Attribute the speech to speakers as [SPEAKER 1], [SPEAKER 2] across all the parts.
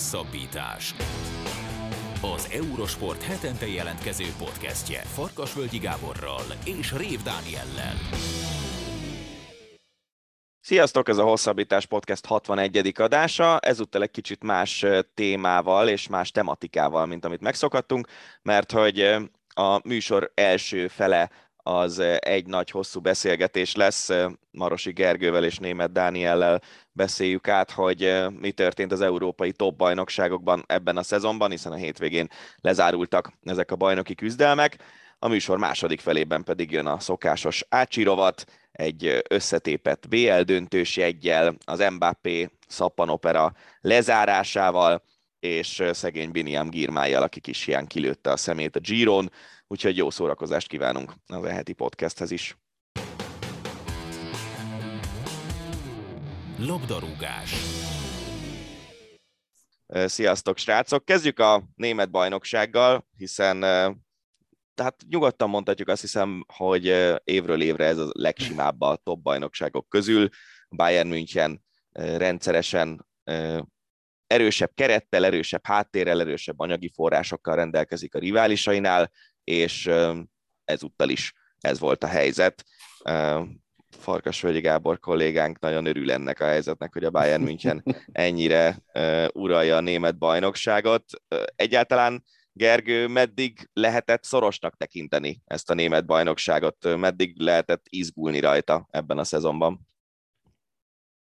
[SPEAKER 1] Hosszabbítás. Az Eurosport hetente jelentkező podcastje Farkasvölgyi Gáborral és Rév Dániellel.
[SPEAKER 2] Sziasztok, ez a Hosszabbítás Podcast 61. adása. Ezúttal egy kicsit más témával és más tematikával, mint amit megszokhattunk, mert hogy a műsor első fele az egy nagy hosszú beszélgetés lesz. Marosi Gergővel és Német Dániellel beszéljük át, hogy mi történt az európai top bajnokságokban ebben a szezonban, hiszen a hétvégén lezárultak ezek a bajnoki küzdelmek. A műsor második felében pedig jön a szokásos ácsirovat, egy összetépett BL döntős jeggyel, az Mbappé szappanopera lezárásával, és szegény Biniam Girmájjal, aki kis hiány kilőtte a szemét a Giron, úgyhogy jó szórakozást kívánunk az eheti podcasthez is.
[SPEAKER 1] Labdarúgás.
[SPEAKER 2] Sziasztok, srácok! Kezdjük a német bajnoksággal, hiszen tehát nyugodtan mondhatjuk azt hiszem, hogy évről évre ez a legsimább a top bajnokságok közül. Bayern München rendszeresen erősebb kerettel, erősebb háttérrel, erősebb anyagi forrásokkal rendelkezik a riválisainál, és ezúttal is ez volt a helyzet. Farkasvölgyi Gábor kollégánk nagyon örül ennek a helyzetnek, hogy a Bayern München ennyire uralja a német bajnokságot. Egyáltalán Gergő, meddig lehetett szorosnak tekinteni ezt a német bajnokságot? Meddig lehetett izgulni rajta ebben a szezonban?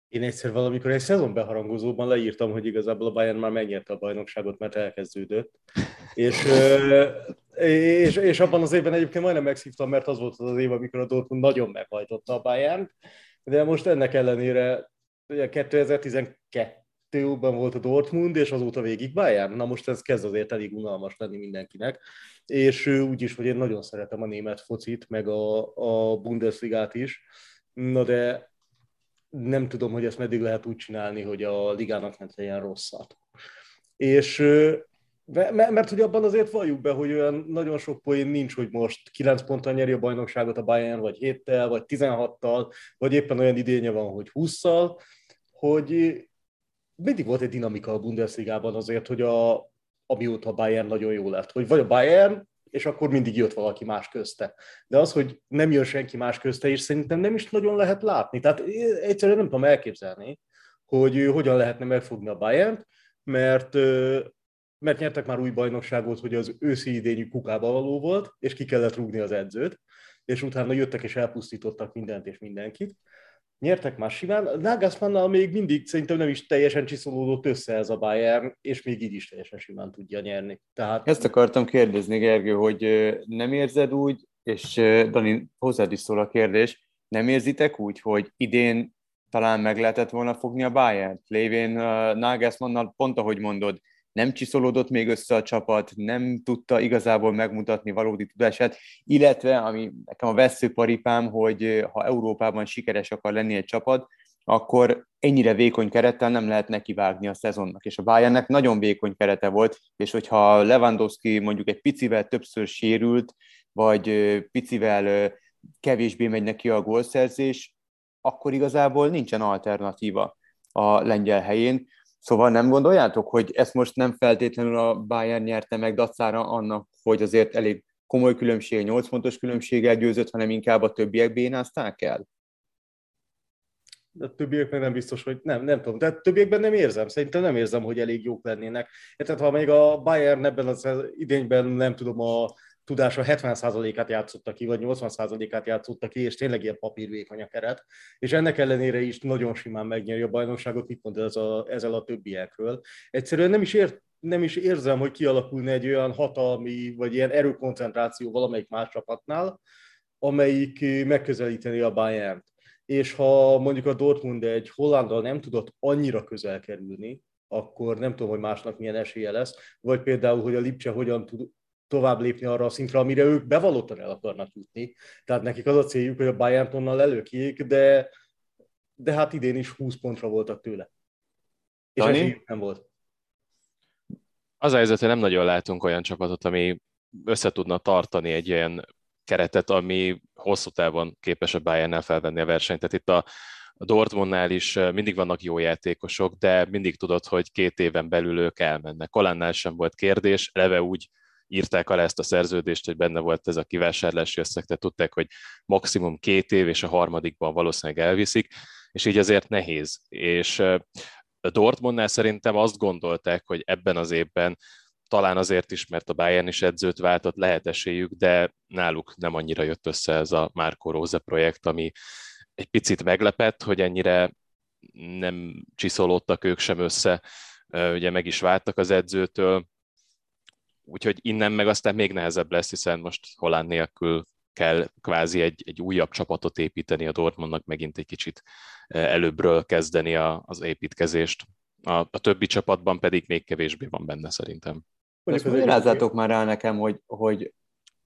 [SPEAKER 3] Én egyszer valamikor egy szezon beharangozóban leírtam, hogy igazából a Bayern már megnyerte a bajnokságot, mert elkezdődött. És, és, és abban az évben egyébként majdnem megszívtam, mert az volt az az év, amikor a Dortmund nagyon meghajtotta a bayern de most ennek ellenére 2012-ben volt a Dortmund, és azóta végig Bayern. Na most ez kezd azért elég unalmas lenni mindenkinek. És úgy is, hogy én nagyon szeretem a német focit, meg a, a Bundesligát is. Na de nem tudom, hogy ezt meddig lehet úgy csinálni, hogy a ligának ne legyen rosszat. És mert hogy abban azért valljuk be, hogy olyan nagyon sok poén nincs, hogy most 9 ponttal nyeri a bajnokságot a Bayern, vagy 7-tel, vagy 16-tal, vagy éppen olyan idénye van, hogy 20-szal, hogy mindig volt egy dinamika a Bundesligában azért, hogy a, amióta a Bayern nagyon jó lett. Hogy vagy a Bayern és akkor mindig jött valaki más közte. De az, hogy nem jön senki más közte, és szerintem nem is nagyon lehet látni. Tehát egyszerűen nem tudom elképzelni, hogy hogyan lehetne megfogni a bayern mert mert nyertek már új bajnokságot, hogy az őszi idényű kukába való volt, és ki kellett rúgni az edzőt, és utána jöttek és elpusztítottak mindent és mindenkit nyertek már simán. Nagelsmannnal még mindig szerintem nem is teljesen csiszolódott össze ez a Bayern, és még így is teljesen simán tudja nyerni.
[SPEAKER 4] Tehát... Ezt akartam kérdezni, Gergő, hogy nem érzed úgy, és Dani, hozzád is szól a kérdés, nem érzitek úgy, hogy idén talán meg lehetett volna fogni a Bayern? Lévén Nagelsmannnal pont ahogy mondod, nem csiszolódott még össze a csapat, nem tudta igazából megmutatni valódi tudását, illetve, ami nekem a veszőparipám, hogy ha Európában sikeres akar lenni egy csapat, akkor ennyire vékony kerettel nem lehet nekivágni a szezonnak. És a Bayernnek nagyon vékony kerete volt, és hogyha Lewandowski mondjuk egy picivel többször sérült, vagy picivel kevésbé megy neki a gólszerzés, akkor igazából nincsen alternatíva a lengyel helyén. Szóval nem gondoljátok, hogy ezt most nem feltétlenül a Bayern nyerte meg dacára annak, hogy azért elég komoly különbség, 8 pontos különbséggel győzött, hanem inkább a többiek bénázták el?
[SPEAKER 3] A többiekben nem biztos, hogy nem, nem tudom. De többiekben nem érzem. Szerintem nem érzem, hogy elég jók lennének. Tehát ha még a Bayern ebben az idényben nem tudom, a tudása 70%-át játszotta ki, vagy 80%-át játszotta ki, és tényleg ilyen papírvékony a keret. És ennek ellenére is nagyon simán megnyeri a bajnokságot, mit mond ez a, ezzel a többiekről. Egyszerűen nem is ért, nem is érzem, hogy kialakulna egy olyan hatalmi, vagy ilyen erőkoncentráció valamelyik más csapatnál, amelyik megközelíteni a Bayern-t. És ha mondjuk a Dortmund egy Hollandal nem tudott annyira közel kerülni, akkor nem tudom, hogy másnak milyen esélye lesz, vagy például, hogy a Lipcse hogyan tud tovább lépni arra a szintre, amire ők bevallottan el akarnak jutni. Tehát nekik az a céljuk, hogy a Bayern tonnal előkjék, de, de hát idén is 20 pontra voltak tőle. És Dani? nem volt.
[SPEAKER 5] Az a helyzet, hogy nem nagyon látunk olyan csapatot, ami össze tudna tartani egy ilyen keretet, ami hosszú távon képes a Bayernnel felvenni a versenyt. Tehát itt a, a Dortmundnál is mindig vannak jó játékosok, de mindig tudod, hogy két éven belül ők elmennek. Kolánnál sem volt kérdés, eleve úgy írták alá ezt a szerződést, hogy benne volt ez a kivásárlási összeg, tehát tudták, hogy maximum két év, és a harmadikban valószínűleg elviszik, és így azért nehéz. És a Dortmundnál szerintem azt gondolták, hogy ebben az évben talán azért is, mert a Bayern is edzőt váltott, lehet esélyük, de náluk nem annyira jött össze ez a Marco Rose projekt, ami egy picit meglepett, hogy ennyire nem csiszolódtak ők sem össze, ugye meg is váltak az edzőtől, úgyhogy innen meg aztán még nehezebb lesz, hiszen most Holland nélkül kell kvázi egy, egy újabb csapatot építeni a Dortmundnak, megint egy kicsit előbbről kezdeni a, az építkezést. A, a többi csapatban pedig még kevésbé van benne szerintem.
[SPEAKER 4] Ezt magyarázzátok már rá nekem, hogy, hogy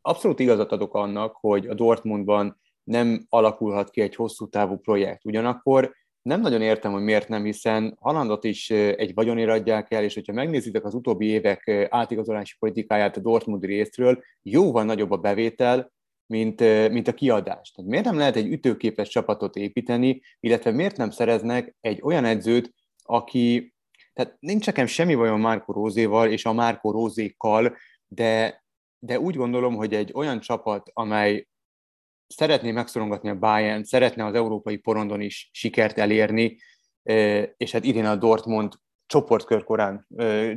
[SPEAKER 4] abszolút igazat adok annak, hogy a Dortmundban nem alakulhat ki egy hosszú távú projekt. Ugyanakkor nem nagyon értem, hogy miért nem, hiszen Halandot is egy vagyonért adják el, és hogyha megnézitek az utóbbi évek átigazolási politikáját a Dortmund részről, jóval nagyobb a bevétel, mint, mint a kiadás. Tehát miért nem lehet egy ütőképes csapatot építeni, illetve miért nem szereznek egy olyan edzőt, aki, tehát nincs nekem semmi bajom Márko Rózéval és a Márko Rózékkal, de, de úgy gondolom, hogy egy olyan csapat, amely szeretné megszorongatni a Bayern, szeretne az európai porondon is sikert elérni, és hát idén a Dortmund csoportkör, korán,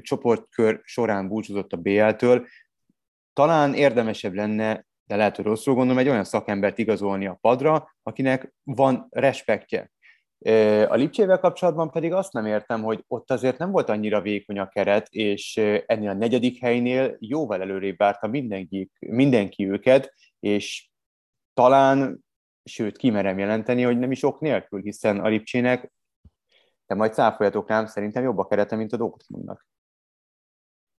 [SPEAKER 4] csoportkör során búcsúzott a BL-től, talán érdemesebb lenne, de lehet, hogy rosszul gondolom, egy olyan szakembert igazolni a padra, akinek van respektje. A Lipcsével kapcsolatban pedig azt nem értem, hogy ott azért nem volt annyira vékony a keret, és ennél a negyedik helynél jóval előrébb várta mindenki, mindenki őket, és talán, sőt, kimerem jelenteni, hogy nem is ok nélkül, hiszen a Lipcsének, de majd cáfoljatok rám, szerintem jobb a kerete, mint a Dortmundnak.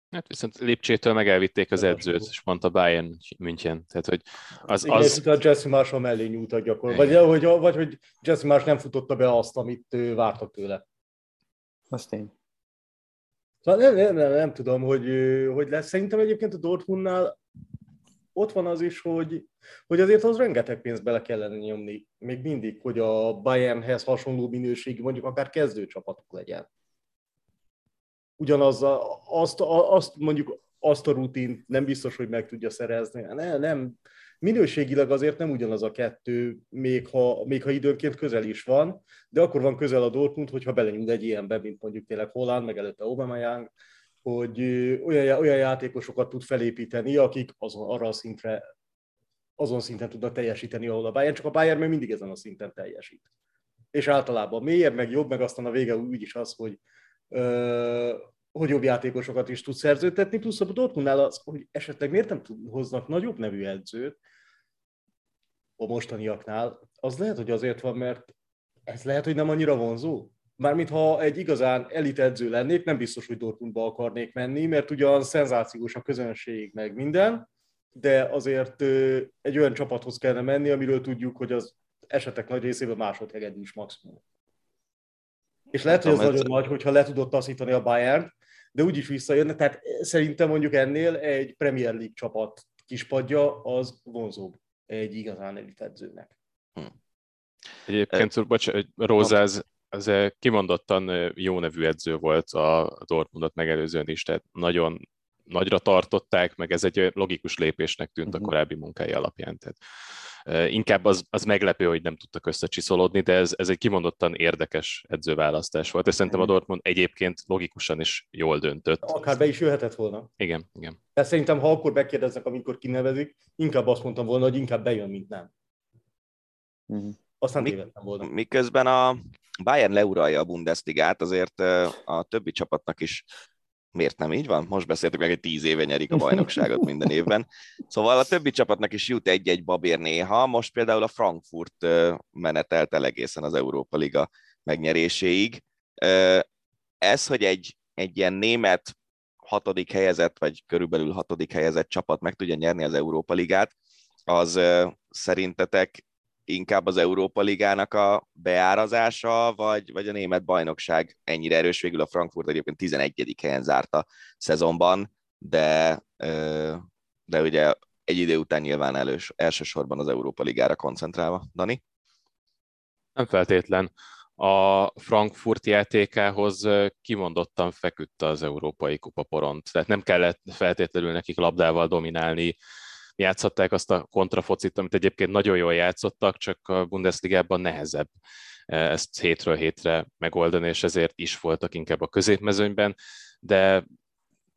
[SPEAKER 5] Hát viszont Lipcsétől meg elvitték az edzőt, és mondta Bayern München. Tehát, hogy az,
[SPEAKER 3] Igen,
[SPEAKER 5] az...
[SPEAKER 3] a Jesse Marshall mellé nyújtott gyakorlatilag. Vagy, vagy, vagy hogy Jesse Marsh nem futotta be azt, amit ő vártak tőle.
[SPEAKER 4] Azt én.
[SPEAKER 3] Szóval nem, nem, nem, nem tudom, hogy, hogy lesz. Szerintem egyébként a Dortmundnál ott van az is, hogy, hogy azért az rengeteg pénzt bele kellene nyomni, még mindig, hogy a Bayernhez hasonló minőségű, mondjuk akár kezdőcsapatok legyen. Ugyanaz, a, azt, a, azt mondjuk azt a rutint nem biztos, hogy meg tudja szerezni. Nem, nem. Minőségileg azért nem ugyanaz a kettő, még ha, még ha időnként közel is van, de akkor van közel a Dortmund, hogyha belenyúl egy ilyenbe, mint mondjuk tényleg Holland, meg előtte Aubameyang, hogy olyan, olyan játékosokat tud felépíteni, akik azon, arra a szintre, azon szinten tudnak teljesíteni, ahol a Bayern, csak a Bayern még mindig ezen a szinten teljesít. És általában mélyebb, meg jobb, meg aztán a vége úgy is az, hogy, ö, hogy jobb játékosokat is tud szerződtetni, plusz a Dortmundnál az, hogy esetleg miért nem hoznak nagyobb nevű edzőt a mostaniaknál, az lehet, hogy azért van, mert ez lehet, hogy nem annyira vonzó. Mármint ha egy igazán elit edző lennék, nem biztos, hogy Dortmundba akarnék menni, mert ugyan szenzációs a közönség, meg minden, de azért egy olyan csapathoz kellene menni, amiről tudjuk, hogy az esetek nagy részében másodhegedű is maximum. És lehet, hogy ez nagyon nagy, hogyha le tudott taszítani a Bayern, de úgyis visszajönne. Tehát szerintem mondjuk ennél egy Premier League csapat kispadja az vonzóbb egy igazán elit edzőnek. Hm.
[SPEAKER 5] Egyébként, bocs, Rózáz az kimondottan jó nevű edző volt a Dortmundot megelőzően is, tehát nagyon nagyra tartották, meg ez egy logikus lépésnek tűnt a mhm. korábbi munkái alapján. Tehát inkább az, az meglepő, hogy nem tudtak összecsiszolódni, de ez, ez egy kimondottan érdekes edzőválasztás volt, és szerintem a mhm. Dortmund egyébként logikusan is jól döntött.
[SPEAKER 3] Akár be is jöhetett volna.
[SPEAKER 5] Igen, igen.
[SPEAKER 3] De szerintem, ha akkor megkérdeznek, amikor kinevezik, inkább azt mondtam volna, hogy inkább bejön, mint nem. Uh-huh. Aztán Mi, volna.
[SPEAKER 2] Miközben a Bayern leuralja a Bundesligát, azért a többi csapatnak is miért nem így van? Most beszéltük meg, hogy tíz éve nyerik a bajnokságot minden évben. Szóval a többi csapatnak is jut egy-egy babér néha. Most például a Frankfurt menetelt el egészen az Európa Liga megnyeréséig. Ez, hogy egy, egy ilyen német hatodik helyezett, vagy körülbelül hatodik helyezett csapat meg tudja nyerni az Európa Ligát, az szerintetek inkább az Európa Ligának a beárazása, vagy, vagy a német bajnokság ennyire erős? Végül a Frankfurt egyébként 11. helyen zárt a szezonban, de, de ugye egy idő után nyilván elős, elsősorban az Európa Ligára koncentrálva. Dani?
[SPEAKER 5] Nem feltétlen. A Frankfurt játékához kimondottan feküdt az Európai Kupa poront. Tehát nem kellett feltétlenül nekik labdával dominálni, játszották azt a kontrafocit, amit egyébként nagyon jól játszottak, csak a Bundesligában nehezebb ezt hétről hétre megoldani, és ezért is voltak inkább a középmezőnyben, de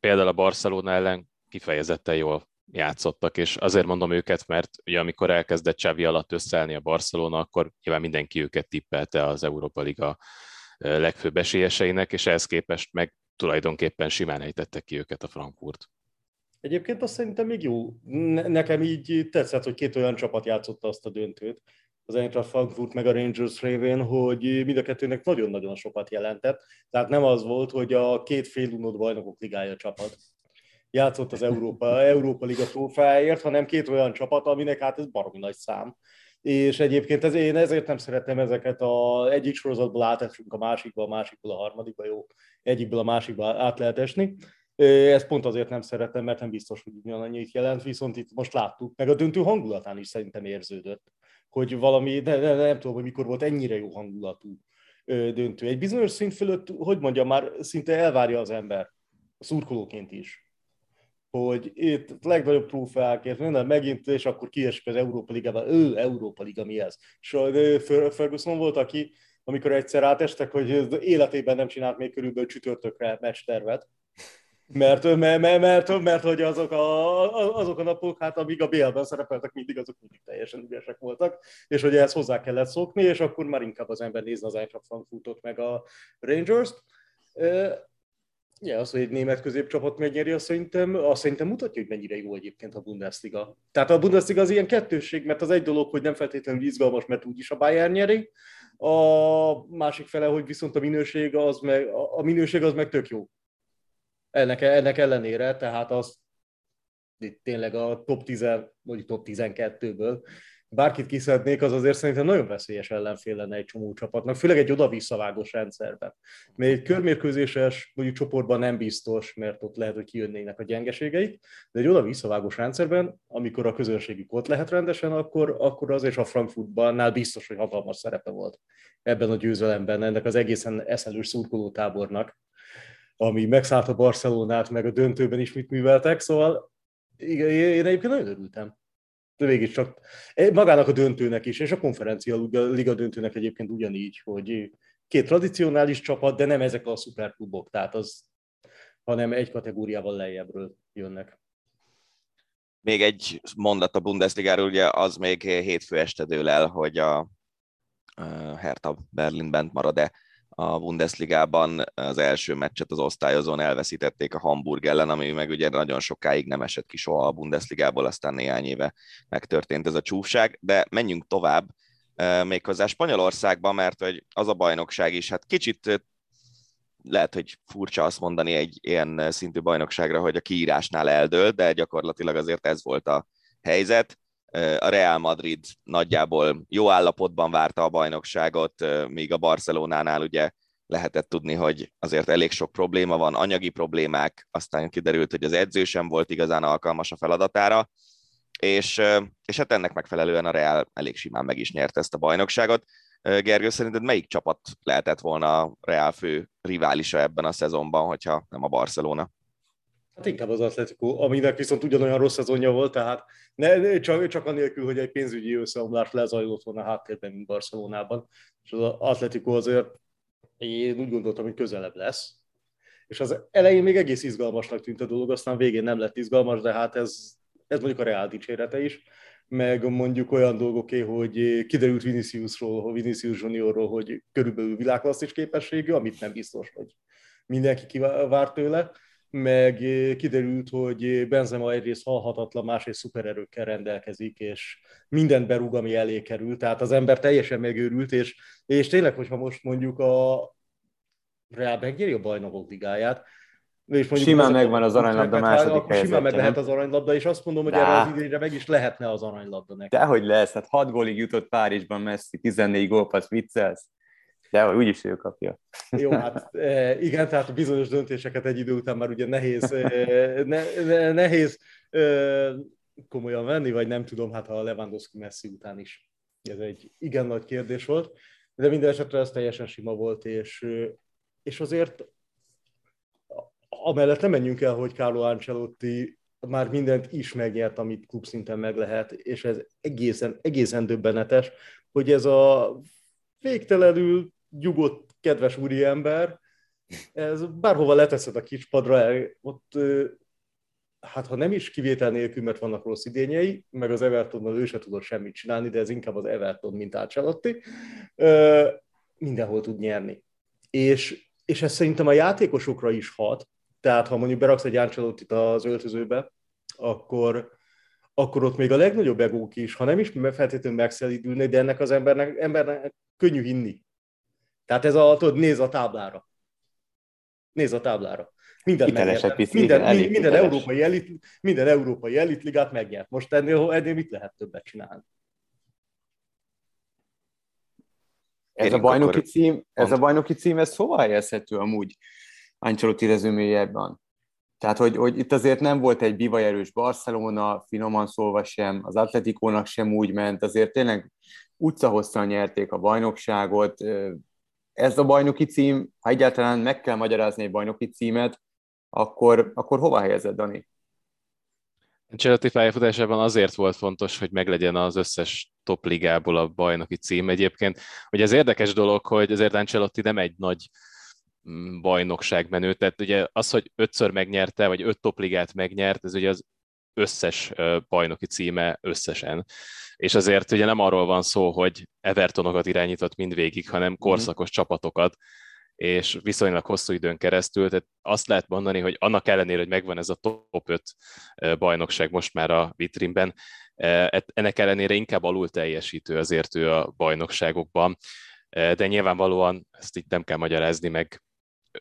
[SPEAKER 5] például a Barcelona ellen kifejezetten jól játszottak, és azért mondom őket, mert ugye amikor elkezdett Csavi alatt összeállni a Barcelona, akkor nyilván mindenki őket tippelte az Európa Liga legfőbb esélyeseinek, és ehhez képest meg tulajdonképpen simán ejtette ki őket a Frankfurt.
[SPEAKER 3] Egyébként azt szerintem még jó. Nekem így tetszett, hogy két olyan csapat játszotta azt a döntőt, az Eintracht Frankfurt meg a Rangers révén, hogy mind a kettőnek nagyon-nagyon sokat jelentett. Tehát nem az volt, hogy a két fél unott bajnokok ligája csapat játszott az Európa, Európa Liga trófeáért, hanem két olyan csapat, aminek hát ez baromi nagy szám. És egyébként ez, én ezért nem szeretem ezeket a egyik sorozatból átesünk a másikba, a másikból a harmadikba, jó, egyikből a másikba át lehet esni. Ezt pont azért nem szeretem, mert nem biztos, hogy ugyanannyit jelent, viszont itt most láttuk, meg a döntő hangulatán is szerintem érződött, hogy valami, de, de, nem tudom, hogy mikor volt ennyire jó hangulatú döntő. Egy bizonyos szint fölött, hogy mondjam, már szinte elvárja az ember, szurkolóként is hogy itt a legnagyobb trófeákért minden megint, és akkor kiesik az Európa Ligában, ő, Európa Liga mi ez? És Ferguson volt, aki, amikor egyszer átestek, hogy életében nem csinált még körülbelül csütörtökre meccs tervet, mert, mert, mert, mert, mert hogy azok a, azok a napok, hát amíg a BL-ben szerepeltek, mindig azok mindig teljesen ügyesek voltak, és hogy ehhez hozzá kellett szokni, és akkor már inkább az ember nézne az Eintracht Frankfurtot meg a Rangers-t. Ja, az, hogy egy német középcsapat megnyeri, azt szerintem, azt szerintem mutatja, hogy mennyire jó egyébként a Bundesliga. Tehát a Bundesliga az ilyen kettősség, mert az egy dolog, hogy nem feltétlenül izgalmas, mert úgyis a Bayern nyeri, a másik fele, hogy viszont a minőség az meg, a minőség az meg tök jó. Ennek, ennek ellenére, tehát az itt tényleg a top 10, vagy top 12-ből bárkit kiszednék, az azért szerintem nagyon veszélyes ellenfél lenne egy csomó csapatnak, főleg egy oda-visszavágos rendszerben. Még egy körmérkőzéses mondjuk csoportban nem biztos, mert ott lehet, hogy kijönnének a gyengeségeik, de egy oda-visszavágos rendszerben, amikor a közönségük ott lehet rendesen, akkor, akkor az és a Frankfurtban biztos, hogy hatalmas szerepe volt ebben a győzelemben, ennek az egészen eszelős szurkoló tábornak, ami megszállt a Barcelonát, meg a döntőben is mit műveltek, szóval igen, én egyébként nagyon örültem de végig csak magának a döntőnek is, és a konferencia liga döntőnek egyébként ugyanígy, hogy két tradicionális csapat, de nem ezek a szuperklubok, tehát az, hanem egy kategóriával lejjebbről jönnek.
[SPEAKER 2] Még egy mondat a Bundesligáról, ugye az még hétfő este dől el, hogy a Hertha Berlin bent marad-e a Bundesligában az első meccset az osztályozón elveszítették a Hamburg ellen, ami meg ugye nagyon sokáig nem esett ki soha a Bundesligából, aztán néhány éve megtörtént ez a csúfság, de menjünk tovább, méghozzá Spanyolországban, mert hogy az a bajnokság is, hát kicsit lehet, hogy furcsa azt mondani egy ilyen szintű bajnokságra, hogy a kiírásnál eldől, de gyakorlatilag azért ez volt a helyzet. A Real Madrid nagyjából jó állapotban várta a bajnokságot, míg a Barcelonánál ugye lehetett tudni, hogy azért elég sok probléma van, anyagi problémák, aztán kiderült, hogy az edző sem volt igazán alkalmas a feladatára, és, és hát ennek megfelelően a Real elég simán meg is nyerte ezt a bajnokságot. Gergő, szerinted melyik csapat lehetett volna a Real fő riválisa ebben a szezonban, hogyha nem a Barcelona?
[SPEAKER 3] Hát inkább az Atletico, aminek viszont ugyanolyan rossz szezonja volt, tehát ne, csak, csak anélkül, hogy egy pénzügyi összeomlás lezajlott volna háttérben, mint Barcelonában. És az Atletico azért én úgy gondoltam, hogy közelebb lesz. És az elején még egész izgalmasnak tűnt a dolog, aztán végén nem lett izgalmas, de hát ez, ez mondjuk a Real dicsérete is meg mondjuk olyan dolgoké, hogy kiderült Viniciusról, Vinicius Juniorról, hogy körülbelül világklasszis képességű, amit nem biztos, hogy mindenki kivárt tőle meg kiderült, hogy Benzema egyrészt halhatatlan, másrészt szupererőkkel rendelkezik, és mindent berúg, ami elé kerül, tehát az ember teljesen megőrült, és, és tényleg, hogyha most mondjuk a Real megnyeri a bajnokok ligáját,
[SPEAKER 4] és mondjuk simán megvan az aranyladda hát, második
[SPEAKER 3] akkor simán meg lehet az aranyladda, és azt mondom, hogy Dá. erre az idényre meg is lehetne az aranyladda neki.
[SPEAKER 4] Dehogy lesz, hát 6 gólig jutott Párizsban Messi, 14 gólpassz, viccelsz. De úgyis ő kapja.
[SPEAKER 3] Jó, hát e, igen, tehát a bizonyos döntéseket egy idő után már ugye nehéz, e, ne, ne, nehéz e, komolyan venni, vagy nem tudom, hát a Lewandowski Messi után is. Ez egy igen nagy kérdés volt. de minden esetre ez teljesen sima volt, és, és azért amellett nem menjünk el, hogy Carlo Ancelotti már mindent is megnyert, amit klubszinten meg lehet, és ez egészen, egészen döbbenetes, hogy ez a végtelenül nyugodt, kedves úriember, ez bárhova leteszed a kispadra, ott hát ha nem is kivétel nélkül, mert vannak rossz idényei, meg az Evertonnal ő se tudott semmit csinálni, de ez inkább az Everton, mint Ácselotti, mindenhol tud nyerni. És, és ez szerintem a játékosokra is hat, tehát ha mondjuk beraksz egy Ancelottit az öltözőbe, akkor, akkor ott még a legnagyobb egók is, ha nem is feltétlenül megszelidülnek, de ennek az embernek, embernek könnyű hinni. Tehát ez a, tudod, néz a táblára. Néz a táblára. Minden, pici, minden, igen, minden, európai elit, minden európai elitligát megnyert. Most ennél, ennél mit lehet többet csinálni?
[SPEAKER 4] Ez a bajnoki cím, ez a bajnoki cím, ez hova helyezhető amúgy Ancelotti rezüméjében? Tehát, hogy, hogy itt azért nem volt egy bivajerős Barcelona, finoman szólva sem, az Atletikónak sem úgy ment, azért tényleg utcahosszan nyerték a bajnokságot. Ez a bajnoki cím, ha egyáltalán meg kell magyarázni egy bajnoki címet, akkor, akkor hova helyezed, Dani?
[SPEAKER 5] Ancelotti pályafutásában azért volt fontos, hogy meglegyen az összes top ligából a bajnoki cím egyébként. Ugye ez érdekes dolog, hogy azért Ancelotti nem egy nagy mm, bajnokságmenő, tehát ugye az, hogy ötször megnyerte, vagy öt topligát megnyert, ez ugye az összes bajnoki címe összesen. És azért ugye nem arról van szó, hogy Evertonokat irányított mindvégig, hanem mhm. korszakos mm. csapatokat, és viszonylag hosszú időn keresztül, tehát azt lehet mondani, hogy annak ellenére, hogy megvan ez a top 5 bajnokság most már a vitrínben, ennek ellenére inkább alul teljesítő azért ő a bajnokságokban, de nyilvánvalóan ezt itt nem kell magyarázni meg,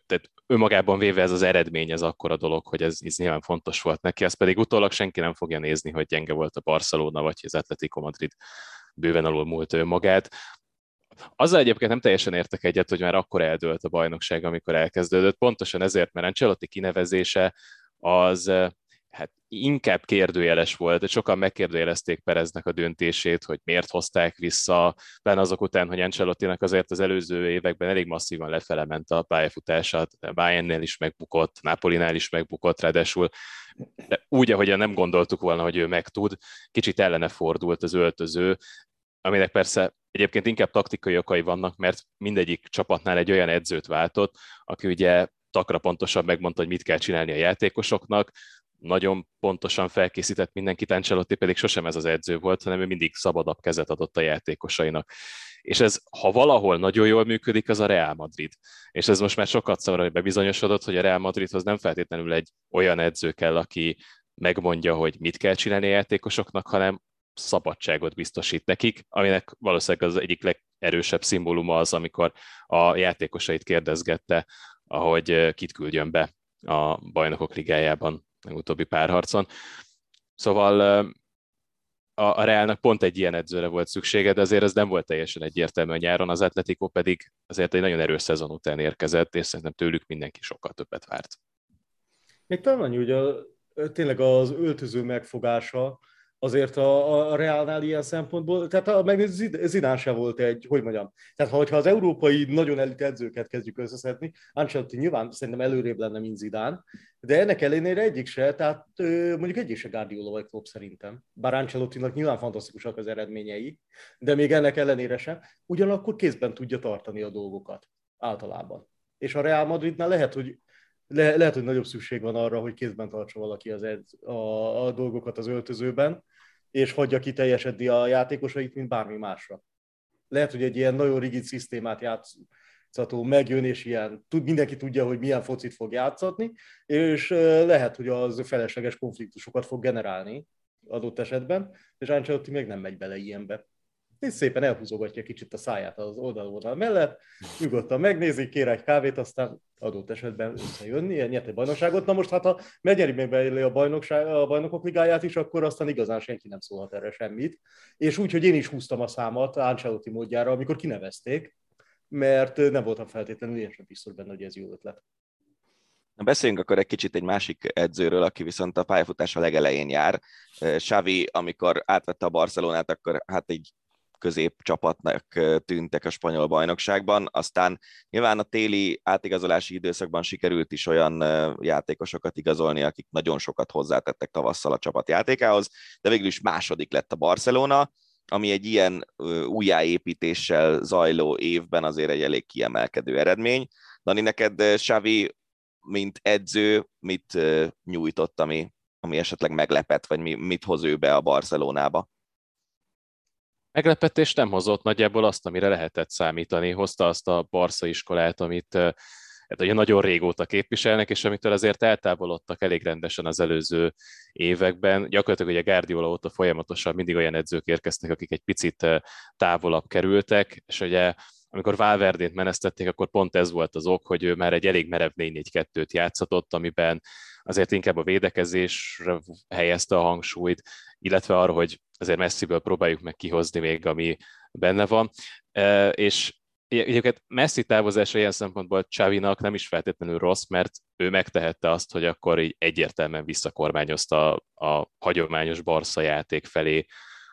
[SPEAKER 5] tehát önmagában véve ez az eredmény, ez akkora dolog, hogy ez, ez nyilván fontos volt neki, azt pedig utólag senki nem fogja nézni, hogy gyenge volt a Barcelona, vagy az Atletico Madrid bőven alul múlt önmagát. Azzal egyébként nem teljesen értek egyet, hogy már akkor eldőlt a bajnokság, amikor elkezdődött. Pontosan ezért, mert Ancelotti kinevezése az hát inkább kérdőjeles volt, sokan megkérdőjelezték Pereznek a döntését, hogy miért hozták vissza, benne azok után, hogy Ancelottinak azért az előző években elég masszívan lefele ment a pályafutása, Bayernnél is megbukott, Napolinál is megbukott, ráadásul de úgy, ahogyan nem gondoltuk volna, hogy ő meg tud, kicsit ellene fordult az öltöző, aminek persze egyébként inkább taktikai okai vannak, mert mindegyik csapatnál egy olyan edzőt váltott, aki ugye takra pontosan megmondta, hogy mit kell csinálni a játékosoknak, nagyon pontosan felkészített mindenkit, Ancelotti pedig sosem ez az edző volt, hanem ő mindig szabadabb kezet adott a játékosainak. És ez, ha valahol nagyon jól működik, az a Real Madrid. És ez most már sokat szavra, hogy bebizonyosodott, hogy a Real Madridhoz nem feltétlenül egy olyan edző kell, aki megmondja, hogy mit kell csinálni a játékosoknak, hanem szabadságot biztosít nekik, aminek valószínűleg az egyik legerősebb szimbóluma az, amikor a játékosait kérdezgette, ahogy kit küldjön be a bajnokok ligájában a utóbbi párharcon. Szóval a, a Realnak pont egy ilyen edzőre volt szüksége, de azért ez nem volt teljesen egyértelmű a nyáron, az Atletico pedig azért egy nagyon erős szezon után érkezett, és szerintem tőlük mindenki sokkal többet várt.
[SPEAKER 3] Még talán annyi, a, tényleg az öltöző megfogása, azért a, a Realnál ilyen szempontból, tehát a, meg Zidán se volt egy, hogy mondjam, tehát ha az európai nagyon elit edzőket kezdjük összeszedni, Ancelotti nyilván szerintem előrébb lenne, mint Zidán, de ennek ellenére egyik se, tehát mondjuk egyik se Guardiola vagy Klopp szerintem. Bár Ancelottinak nyilván fantasztikusak az eredményei, de még ennek ellenére sem, ugyanakkor kézben tudja tartani a dolgokat általában. És a Real Madridnál lehet, hogy le, lehet, hogy nagyobb szükség van arra, hogy kézben tartsa valaki az edz, a, a dolgokat az öltözőben, és hagyja ki teljesedni a játékosait, mint bármi másra. Lehet, hogy egy ilyen nagyon rigid szisztémát játszható megjön, és ilyen, tud, mindenki tudja, hogy milyen focit fog játszatni, és lehet, hogy az felesleges konfliktusokat fog generálni adott esetben, és Ancelotti még nem megy bele ilyenbe és szépen elhúzogatja kicsit a száját az oldal-oldal mellett, nyugodtan megnézi, kér egy kávét, aztán adott esetben összejönni, nyert egy bajnokságot. Na most hát ha megnyeri még belé a, bajnokság, a bajnokok ligáját is, akkor aztán igazán senki nem szólhat erre semmit. És úgy, hogy én is húztam a számat Ancelotti módjára, amikor kinevezték, mert nem voltam feltétlenül én sem biztos benne, hogy ez jó ötlet.
[SPEAKER 2] Na beszéljünk akkor egy kicsit egy másik edzőről, aki viszont a pályafutása legelején jár. Xavi, amikor átvette a Barcelonát, akkor hát egy középcsapatnak tűntek a spanyol bajnokságban. Aztán nyilván a téli átigazolási időszakban sikerült is olyan játékosokat igazolni, akik nagyon sokat hozzátettek tavasszal a csapat játékához, de végül is második lett a Barcelona, ami egy ilyen újjáépítéssel zajló évben azért egy elég kiemelkedő eredmény. Dani, neked Xavi, mint edző, mit nyújtott, ami, ami esetleg meglepett, vagy mi, mit hoz ő be a Barcelonába?
[SPEAKER 5] Meglepetés nem hozott nagyjából azt, amire lehetett számítani. Hozta azt a Barca iskolát, amit hát ugye nagyon régóta képviselnek, és amitől azért eltávolodtak elég rendesen az előző években. Gyakorlatilag ugye Guardiola óta folyamatosan mindig olyan edzők érkeztek, akik egy picit távolabb kerültek, és ugye amikor Valverdét menesztették, akkor pont ez volt az ok, hogy ő már egy elég merev 4-4-2-t játszatott, amiben azért inkább a védekezésre helyezte a hangsúlyt, illetve arra, hogy azért messziből próbáljuk meg kihozni még, ami benne van. És Egyébként Messi távozása ilyen szempontból Csavinak nem is feltétlenül rossz, mert ő megtehette azt, hogy akkor így egyértelműen visszakormányozta a, a hagyományos Barca játék felé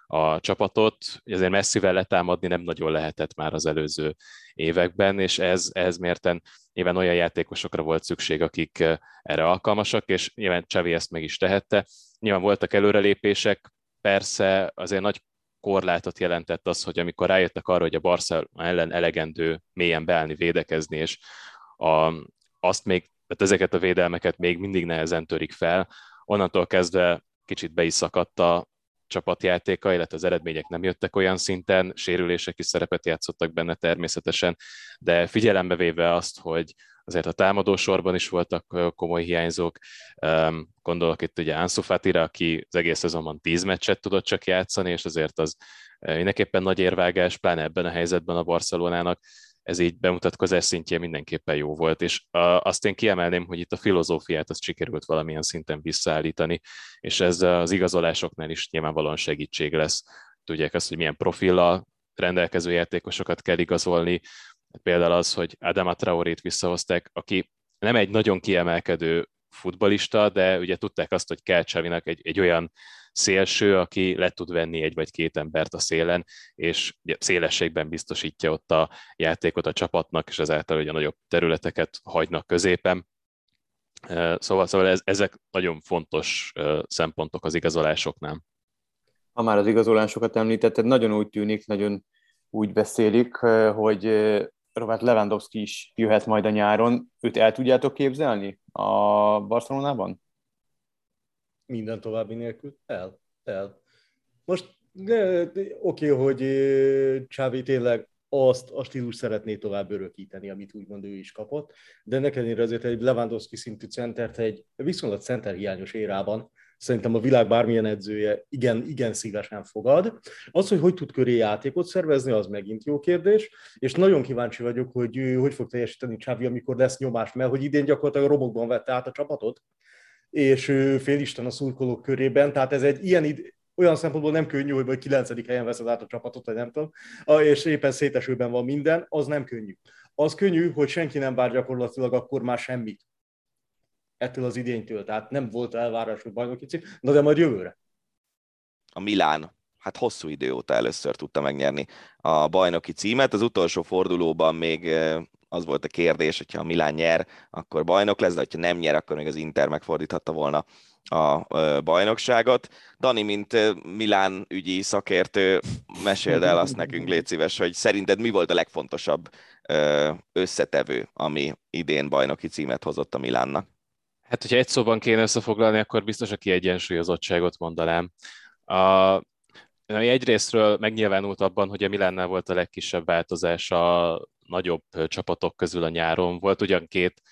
[SPEAKER 5] a csapatot. Azért messzivel letámadni nem nagyon lehetett már az előző években, és ez, ez mérten nyilván olyan játékosokra volt szükség, akik erre alkalmasak, és nyilván Csavi ezt meg is tehette. Nyilván voltak előrelépések, persze azért nagy korlátot jelentett az, hogy amikor rájöttek arra, hogy a Barca ellen elegendő mélyen beállni, védekezni, és a, azt még, tehát ezeket a védelmeket még mindig nehezen törik fel, onnantól kezdve kicsit be is szakadt a csapatjátéka, illetve az eredmények nem jöttek olyan szinten, sérülések is szerepet játszottak benne természetesen, de figyelembe véve azt, hogy azért a támadósorban is voltak komoly hiányzók. Gondolok itt ugye Ansu Fatira, aki az egész szezonban 10 meccset tudott csak játszani, és azért az mindenképpen nagy érvágás, pláne ebben a helyzetben a Barcelonának, ez így bemutatkozás szintjén mindenképpen jó volt, és azt én kiemelném, hogy itt a filozófiát azt sikerült valamilyen szinten visszaállítani, és ez az igazolásoknál is nyilvánvalóan segítség lesz. Tudják azt, hogy milyen profillal rendelkező játékosokat kell igazolni, például az, hogy Adama Traorét visszahozták, aki nem egy nagyon kiemelkedő futbalista, de ugye tudták azt, hogy kell Csavinak egy, egy olyan szélső, aki le tud venni egy vagy két embert a szélen, és szélességben biztosítja ott a játékot a csapatnak, és ezáltal ugye nagyobb területeket hagynak középen. Szóval, szóval ez, ezek nagyon fontos szempontok az igazolásoknál.
[SPEAKER 4] Ha már az igazolásokat említetted, nagyon úgy tűnik, nagyon úgy beszélik, hogy Robert Lewandowski is jöhet majd a nyáron. Őt el tudjátok képzelni a Barcelonában?
[SPEAKER 3] Minden további nélkül? El. El. Most oké, okay, hogy Csávi tényleg azt a stílus szeretné tovább örökíteni, amit úgymond ő is kapott, de ennek ellenére azért egy Lewandowski szintű centert egy viszonylag centerhiányos érában szerintem a világ bármilyen edzője igen, igen szívesen fogad. Az, hogy hogy tud köré játékot szervezni, az megint jó kérdés, és nagyon kíváncsi vagyok, hogy hogy fog teljesíteni Csávi, amikor lesz nyomás, mert hogy idén gyakorlatilag a romokban vette át a csapatot, és félisten a szurkolók körében, tehát ez egy ilyen id- olyan szempontból nem könnyű, hogy vagy 9. helyen veszed át a csapatot, vagy nem tudom, és éppen szétesőben van minden, az nem könnyű. Az könnyű, hogy senki nem vár gyakorlatilag akkor már semmit ettől az idénytől, tehát nem volt elvárás, hogy bajnoki cím, na de majd jövőre.
[SPEAKER 2] A Milán, hát hosszú idő óta először tudta megnyerni a bajnoki címet. Az utolsó fordulóban még az volt a kérdés, hogyha a Milán nyer, akkor bajnok lesz, de ha nem nyer, akkor még az Inter megfordíthatta volna a bajnokságot. Dani, mint Milán ügyi szakértő, meséld el azt nekünk, légy szíves, hogy szerinted mi volt a legfontosabb összetevő, ami idén bajnoki címet hozott a Milánnak?
[SPEAKER 5] Hát, hogyha egy szóban kéne összefoglalni, akkor biztos a kiegyensúlyozottságot mondanám. A, egyrésztről megnyilvánult abban, hogy a Milánnál volt a legkisebb változás a nagyobb csapatok közül a nyáron. Volt ugyan két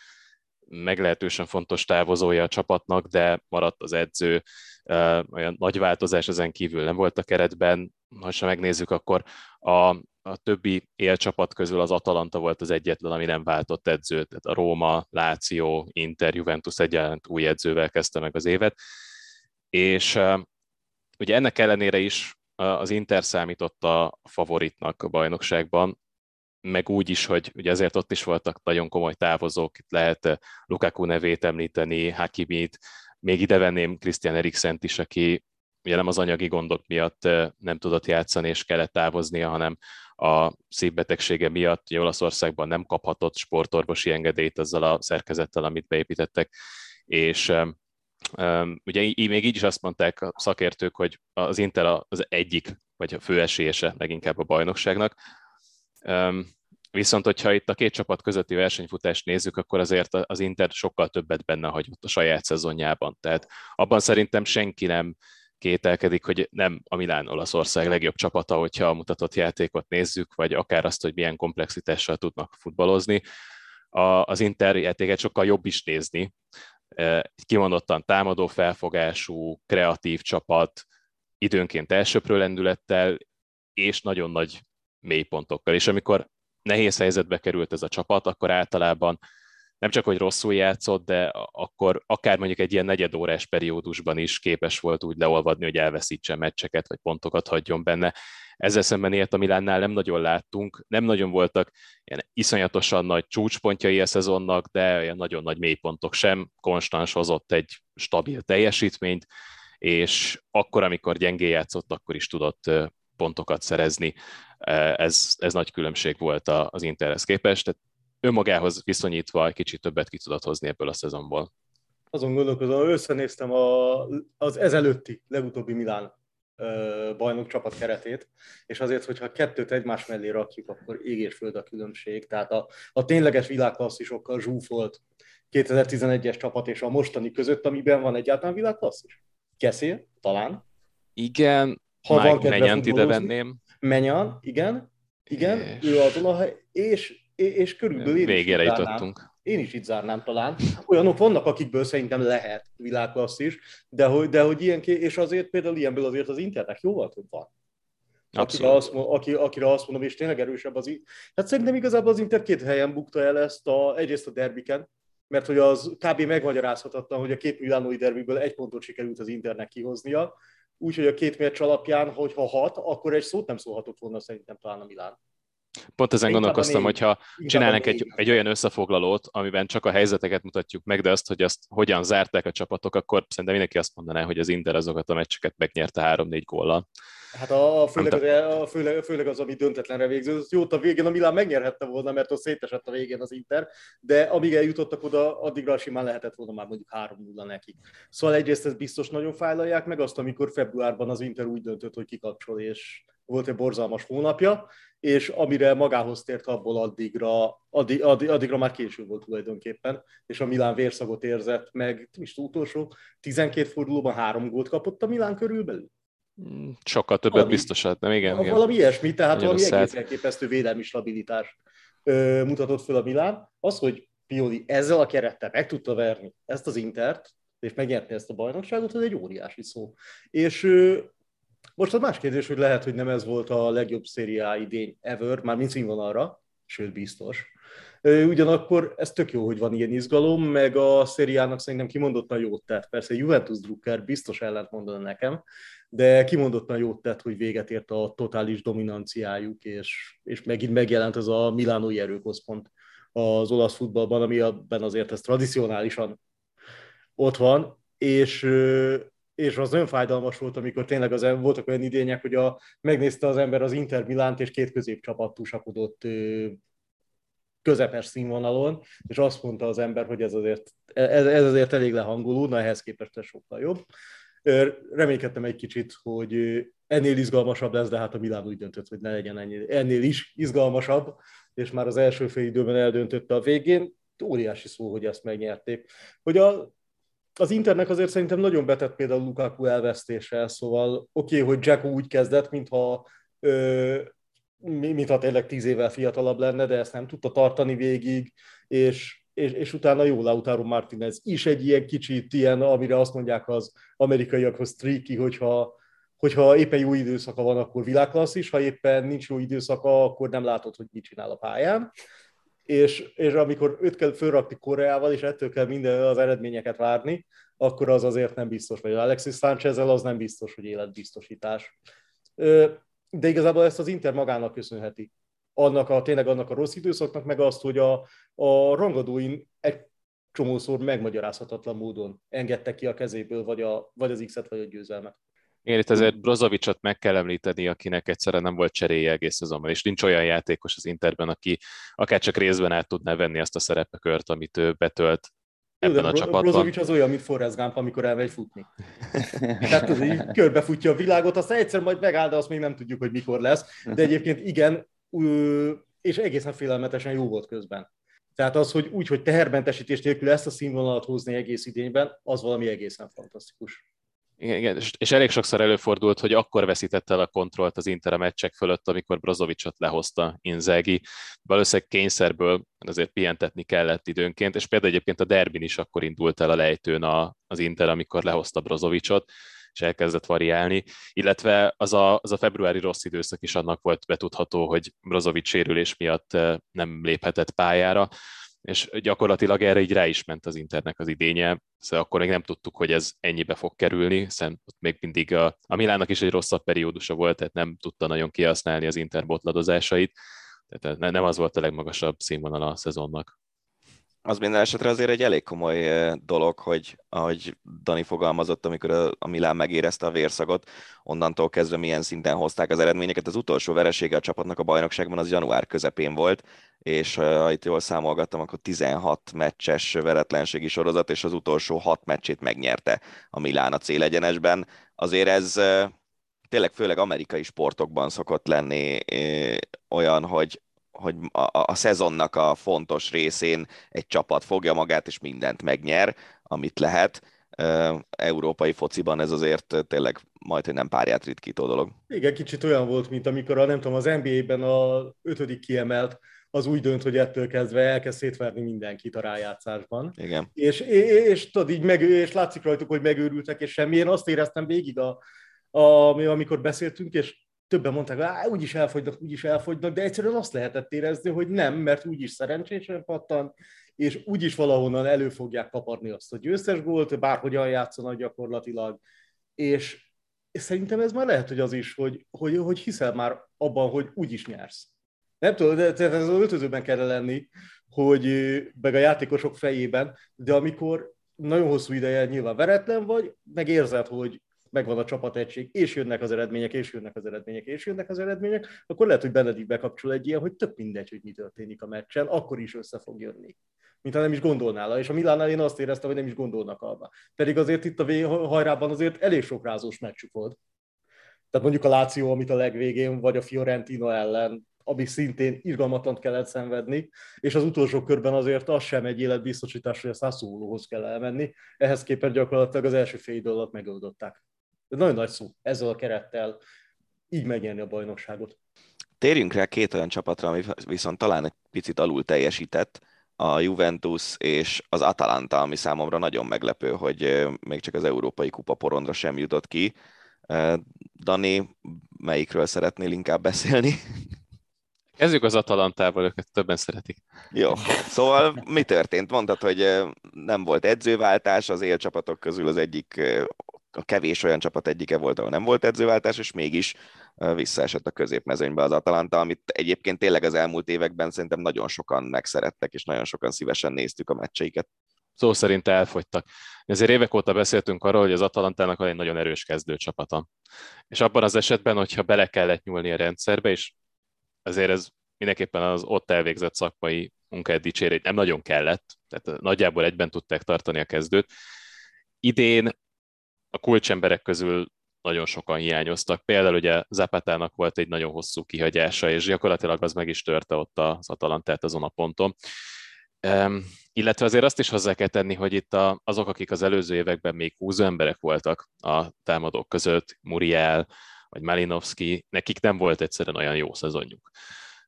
[SPEAKER 5] meglehetősen fontos távozója a csapatnak, de maradt az edző, olyan nagy változás ezen kívül nem volt a keretben. Ha megnézzük, akkor a a többi élcsapat közül az Atalanta volt az egyetlen, ami nem váltott edzőt, tehát a Róma, Láció, Inter, Juventus egyaránt új edzővel kezdte meg az évet, és ugye ennek ellenére is az Inter számított a favoritnak a bajnokságban, meg úgy is, hogy ugye ezért ott is voltak nagyon komoly távozók, itt lehet Lukaku nevét említeni, Hakimit, még ide venném Christian Eriksent is, aki ugye nem az anyagi gondok miatt nem tudott játszani és kellett távoznia, hanem a szívbetegsége miatt ugye Olaszországban nem kaphatott sportorvosi engedélyt azzal a szerkezettel, amit beépítettek, és ugye így, még így is azt mondták a szakértők, hogy az Inter az egyik, vagy a fő esélyese leginkább a bajnokságnak. Viszont, hogyha itt a két csapat közötti versenyfutást nézzük, akkor azért az Inter sokkal többet benne hagyott a saját szezonjában. Tehát abban szerintem senki nem kételkedik, hogy nem a Milán Olaszország legjobb csapata, hogyha a mutatott játékot nézzük, vagy akár azt, hogy milyen komplexitással tudnak futballozni. Az Inter játéket sokkal jobb is nézni. Kimondottan támadó felfogású, kreatív csapat, időnként elsőprő lendülettel, és nagyon nagy mélypontokkal. És amikor nehéz helyzetbe került ez a csapat, akkor általában nem csak, hogy rosszul játszott, de akkor akár mondjuk egy ilyen negyedórás periódusban is képes volt úgy leolvadni, hogy elveszítse meccseket, vagy pontokat hagyjon benne. Ezzel szemben ilyet a Milánnál nem nagyon láttunk, nem nagyon voltak ilyen iszonyatosan nagy csúcspontjai a szezonnak, de olyan nagyon nagy mélypontok sem. Konstans hozott egy stabil teljesítményt, és akkor, amikor gyengé játszott, akkor is tudott pontokat szerezni. Ez, ez nagy különbség volt az Interhez képest. Tehát önmagához viszonyítva egy kicsit többet ki tudott hozni ebből a szezonból.
[SPEAKER 3] Azon gondolkozom, összenéztem a, az ezelőtti, legutóbbi Milán bajnok csapat keretét, és azért, hogyha kettőt egymás mellé rakjuk, akkor ég és föld a különbség. Tehát a, a tényleges világklasszisokkal zsúfolt 2011-es csapat és a mostani között, amiben van egyáltalán világklasszis? Keszél, talán.
[SPEAKER 5] Igen, ha Mike van Menyant ide venném.
[SPEAKER 3] Menyan, igen, igen, és... ő azon a hely, és és körülbelül én
[SPEAKER 5] Végére is jutottunk.
[SPEAKER 3] Én is itt zárnám talán. Olyanok vannak, akikből szerintem lehet világklassz is, de hogy, de hogy ilyen, és azért például ilyenből azért az internet jóval több van. Akire azt, aki, akire azt mondom, és tényleg erősebb az... Hát szerintem igazából az Inter két helyen bukta el ezt, a, egyrészt a derbiken, mert hogy az kb. megmagyarázhatatlan, hogy a két milánói derbiből egy pontot sikerült az Internek kihoznia, úgyhogy a két meccs alapján, hogyha hat, akkor egy szót nem szólhatott volna szerintem talán a Milán.
[SPEAKER 5] Pont ezen Inkább gondolkoztam, hogyha csinálnak egy, egy olyan összefoglalót, amiben csak a helyzeteket mutatjuk meg, de azt, hogy azt hogyan zárták a csapatok, akkor szerintem mindenki azt mondaná, hogy az Inter azokat a meccseket megnyerte 3-4 góllal.
[SPEAKER 3] Hát a, főleg, az, a, főleg, főleg az, ami döntetlenre végződött. Jó, a végén a Milán megnyerhette volna, mert ott szétesett a végén az Inter, de amíg eljutottak oda, addigra simán lehetett volna már mondjuk 3-0 nekik. Szóval egyrészt ez biztos nagyon fájlalják, meg azt, amikor februárban az Inter úgy döntött, hogy kikapcsol, és volt egy borzalmas hónapja, és amire magához tért abból addigra, addig, addig, addigra már késő volt tulajdonképpen, és a Milán vérszagot érzett, meg is utolsó, 12 fordulóban három gólt kapott a Milán körülbelül.
[SPEAKER 5] Mm, sokkal többet valami, biztos, nem igen, igen.
[SPEAKER 3] Valami ilyesmi, tehát Nagyon valami egész elképesztő védelmi stabilitás ö, mutatott föl a Milán. Az, hogy Pioli ezzel a kerettel meg tudta verni ezt az Intert, és megnyerni ezt a bajnokságot, az egy óriási szó. És ö, most az más kérdés, hogy lehet, hogy nem ez volt a legjobb szériá idény ever, már mint színvonalra, sőt biztos. Ugyanakkor ez tök jó, hogy van ilyen izgalom, meg a szériának szerintem kimondottan jót tett. Persze Juventus Drucker biztos ellent mondana nekem, de kimondottan jót tett, hogy véget ért a totális dominanciájuk, és, és megint megjelent ez a Milánói erőközpont az olasz futballban, ami abban azért ez tradicionálisan ott van, és és az nagyon fájdalmas volt, amikor tényleg az, voltak olyan idények, hogy a, megnézte az ember az Inter Milánt, és két középcsapat tusakodott közepes színvonalon, és azt mondta az ember, hogy ez azért, ez, ez azért elég lehangoló, na ehhez képest ez sokkal jobb. Reménykedtem egy kicsit, hogy ennél izgalmasabb lesz, de hát a Milán úgy döntött, hogy ne legyen ennél, ennél is izgalmasabb, és már az első fél időben eldöntötte a végén. Óriási szó, hogy ezt megnyerték. Hogy a az Internek azért szerintem nagyon betett például Lukaku elvesztése, szóval oké, okay, hogy Jacko úgy kezdett, mintha, ö, mintha tényleg tíz évvel fiatalabb lenne, de ezt nem tudta tartani végig, és, és, és utána jó Lautaro Martinez is egy ilyen kicsit ilyen, amire azt mondják az amerikaiakhoz streaky, hogyha, hogyha éppen jó időszaka van, akkor világklasszis, ha éppen nincs jó időszaka, akkor nem látod, hogy mit csinál a pályán és, és amikor őt kell fölrakni Koreával, és ettől kell minden az eredményeket várni, akkor az azért nem biztos, vagy Alexis sanchez az nem biztos, hogy életbiztosítás. De igazából ezt az Inter magának köszönheti. Annak a, tényleg annak a rossz időszaknak, meg azt, hogy a, a rangadóin egy csomószor megmagyarázhatatlan módon engedte ki a kezéből, vagy, a, vagy az X-et, vagy a győzelmet.
[SPEAKER 5] Igen, itt azért Brozovicsot meg kell említeni, akinek egyszerűen nem volt cseréje egész szezonban, és nincs olyan játékos az Interben, aki akár csak részben át tudná venni azt a szerepekört, amit ő betölt ebben
[SPEAKER 3] de
[SPEAKER 5] a csapatban.
[SPEAKER 3] Brozovic az olyan, mint Forrest Gump, amikor elmegy futni. Tehát az így körbefutja a világot, aztán egyszer majd megáll, de azt még nem tudjuk, hogy mikor lesz. De egyébként igen, és egészen félelmetesen jó volt közben. Tehát az, hogy úgy, hogy tehermentesítés nélkül ezt a színvonalat hozni egész idényben, az valami egészen fantasztikus.
[SPEAKER 5] Igen, igen, és elég sokszor előfordult, hogy akkor veszítette el a kontrollt az Inter a meccsek fölött, amikor Brozovicsot lehozta Inzaghi. Valószínűleg kényszerből azért pihentetni kellett időnként, és például egyébként a derbin is akkor indult el a lejtőn a, az Inter, amikor lehozta Brozovicsot, és elkezdett variálni, illetve az a, az a februári rossz időszak is annak volt betudható, hogy Brozovic sérülés miatt eh, nem léphetett pályára, és gyakorlatilag erre így rá is ment az Internek az idénye, szóval akkor még nem tudtuk, hogy ez ennyibe fog kerülni, hiszen ott még mindig a, a Milánnak is egy rosszabb periódusa volt, tehát nem tudta nagyon kihasználni az Inter botladozásait, tehát nem az volt a legmagasabb színvonal a szezonnak
[SPEAKER 2] az minden esetre azért egy elég komoly dolog, hogy ahogy Dani fogalmazott, amikor a, Milán megérezte a vérszagot, onnantól kezdve milyen szinten hozták az eredményeket. Az utolsó veresége a csapatnak a bajnokságban az január közepén volt, és ha itt jól számolgattam, akkor 16 meccses veretlenségi sorozat, és az utolsó 6 meccsét megnyerte a Milán a célegyenesben. Azért ez tényleg főleg amerikai sportokban szokott lenni olyan, hogy hogy a, a szezonnak a fontos részén egy csapat fogja magát, és mindent megnyer, amit lehet. Európai fociban ez azért tényleg majd, hogy nem párját ritkító dolog.
[SPEAKER 3] Igen, kicsit olyan volt, mint amikor a, nem tudom, az NBA-ben a ötödik kiemelt, az úgy dönt, hogy ettől kezdve elkezd szétverni mindenkit a rájátszásban.
[SPEAKER 2] Igen.
[SPEAKER 3] És, és, és tudod, így meg, és látszik rajtuk, hogy megőrültek, és semmi. Én azt éreztem végig, a, a, amikor beszéltünk, és többen mondták, hogy úgyis elfogynak, úgyis elfogynak, de egyszerűen azt lehetett érezni, hogy nem, mert úgyis szerencsésen pattan, és úgyis valahonnan elő fogják kaparni azt a győztes gólt, bárhogyan játszanak gyakorlatilag, és, szerintem ez már lehet, hogy az is, hogy, hogy, hogy hiszel már abban, hogy úgyis nyersz. Nem tudom, de ez az öltözőben kell lenni, hogy meg a játékosok fejében, de amikor nagyon hosszú ideje nyilván veretlen vagy, meg érzed, hogy megvan a csapategység, és jönnek az eredmények, és jönnek az eredmények, és jönnek az eredmények, akkor lehet, hogy benned így bekapcsol egy ilyen, hogy tök mindegy, hogy mi történik a meccsen, akkor is össze fog jönni. Mint ha nem is gondolnál. És a Milánnál én azt éreztem, hogy nem is gondolnak abba. Pedig azért itt a hajrában azért elég sok rázós meccsük volt. Tehát mondjuk a Láció, amit a legvégén, vagy a Fiorentina ellen, ami szintén irgalmatlan kellett szenvedni, és az utolsó körben azért az sem egy életbiztosítás, hogy a Sassuolohoz kell elmenni. Ehhez képest gyakorlatilag az első fél idő alatt megoldották. Ez nagyon nagy szó ezzel a kerettel így megnyerni a bajnokságot.
[SPEAKER 2] Térjünk rá két olyan csapatra, ami viszont talán egy picit alul teljesített, a Juventus és az Atalanta, ami számomra nagyon meglepő, hogy még csak az Európai Kupa porondra sem jutott ki. Dani, melyikről szeretnél inkább beszélni?
[SPEAKER 5] Kezdjük az Atalantával, őket többen szeretik.
[SPEAKER 2] Jó, szóval mi történt? Mondtad, hogy nem volt edzőváltás, az élcsapatok közül az egyik a kevés olyan csapat egyike volt, ahol nem volt edzőváltás, és mégis visszaesett a középmezőnybe az Atalanta, amit egyébként tényleg az elmúlt években szerintem nagyon sokan megszerettek, és nagyon sokan szívesen néztük a meccseiket.
[SPEAKER 5] Szó szerint elfogytak. Ezért évek óta beszéltünk arról, hogy az Atalantának van egy nagyon erős kezdőcsapata. És abban az esetben, hogyha bele kellett nyúlni a rendszerbe, és azért ez mindenképpen az ott elvégzett szakmai munkáját dicsérét nem nagyon kellett, tehát nagyjából egyben tudták tartani a kezdőt. Idén a kulcsemberek közül nagyon sokan hiányoztak. Például ugye Zapatának volt egy nagyon hosszú kihagyása, és gyakorlatilag az meg is törte ott az Atalantát azon a ponton. Um, illetve azért azt is hozzá kell tenni, hogy itt a, azok, akik az előző években még húzó emberek voltak a támadók között, Muriel vagy Malinowski, nekik nem volt egyszerűen olyan jó szezonjuk.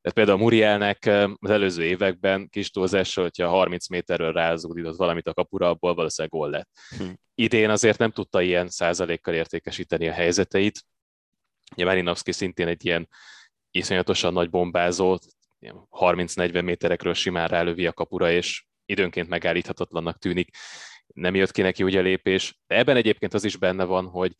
[SPEAKER 5] Tehát például Murielnek az előző években kis túlzással, hogyha 30 méterről rázúdított valamit a kapura, abból valószínűleg gól lett. Hm. Idén azért nem tudta ilyen százalékkal értékesíteni a helyzeteit. Ugye Marinovski szintén egy ilyen iszonyatosan nagy bombázó, 30-40 méterekről simán rálövi a kapura, és időnként megállíthatatlannak tűnik. Nem jött ki neki ugye lépés. De ebben egyébként az is benne van, hogy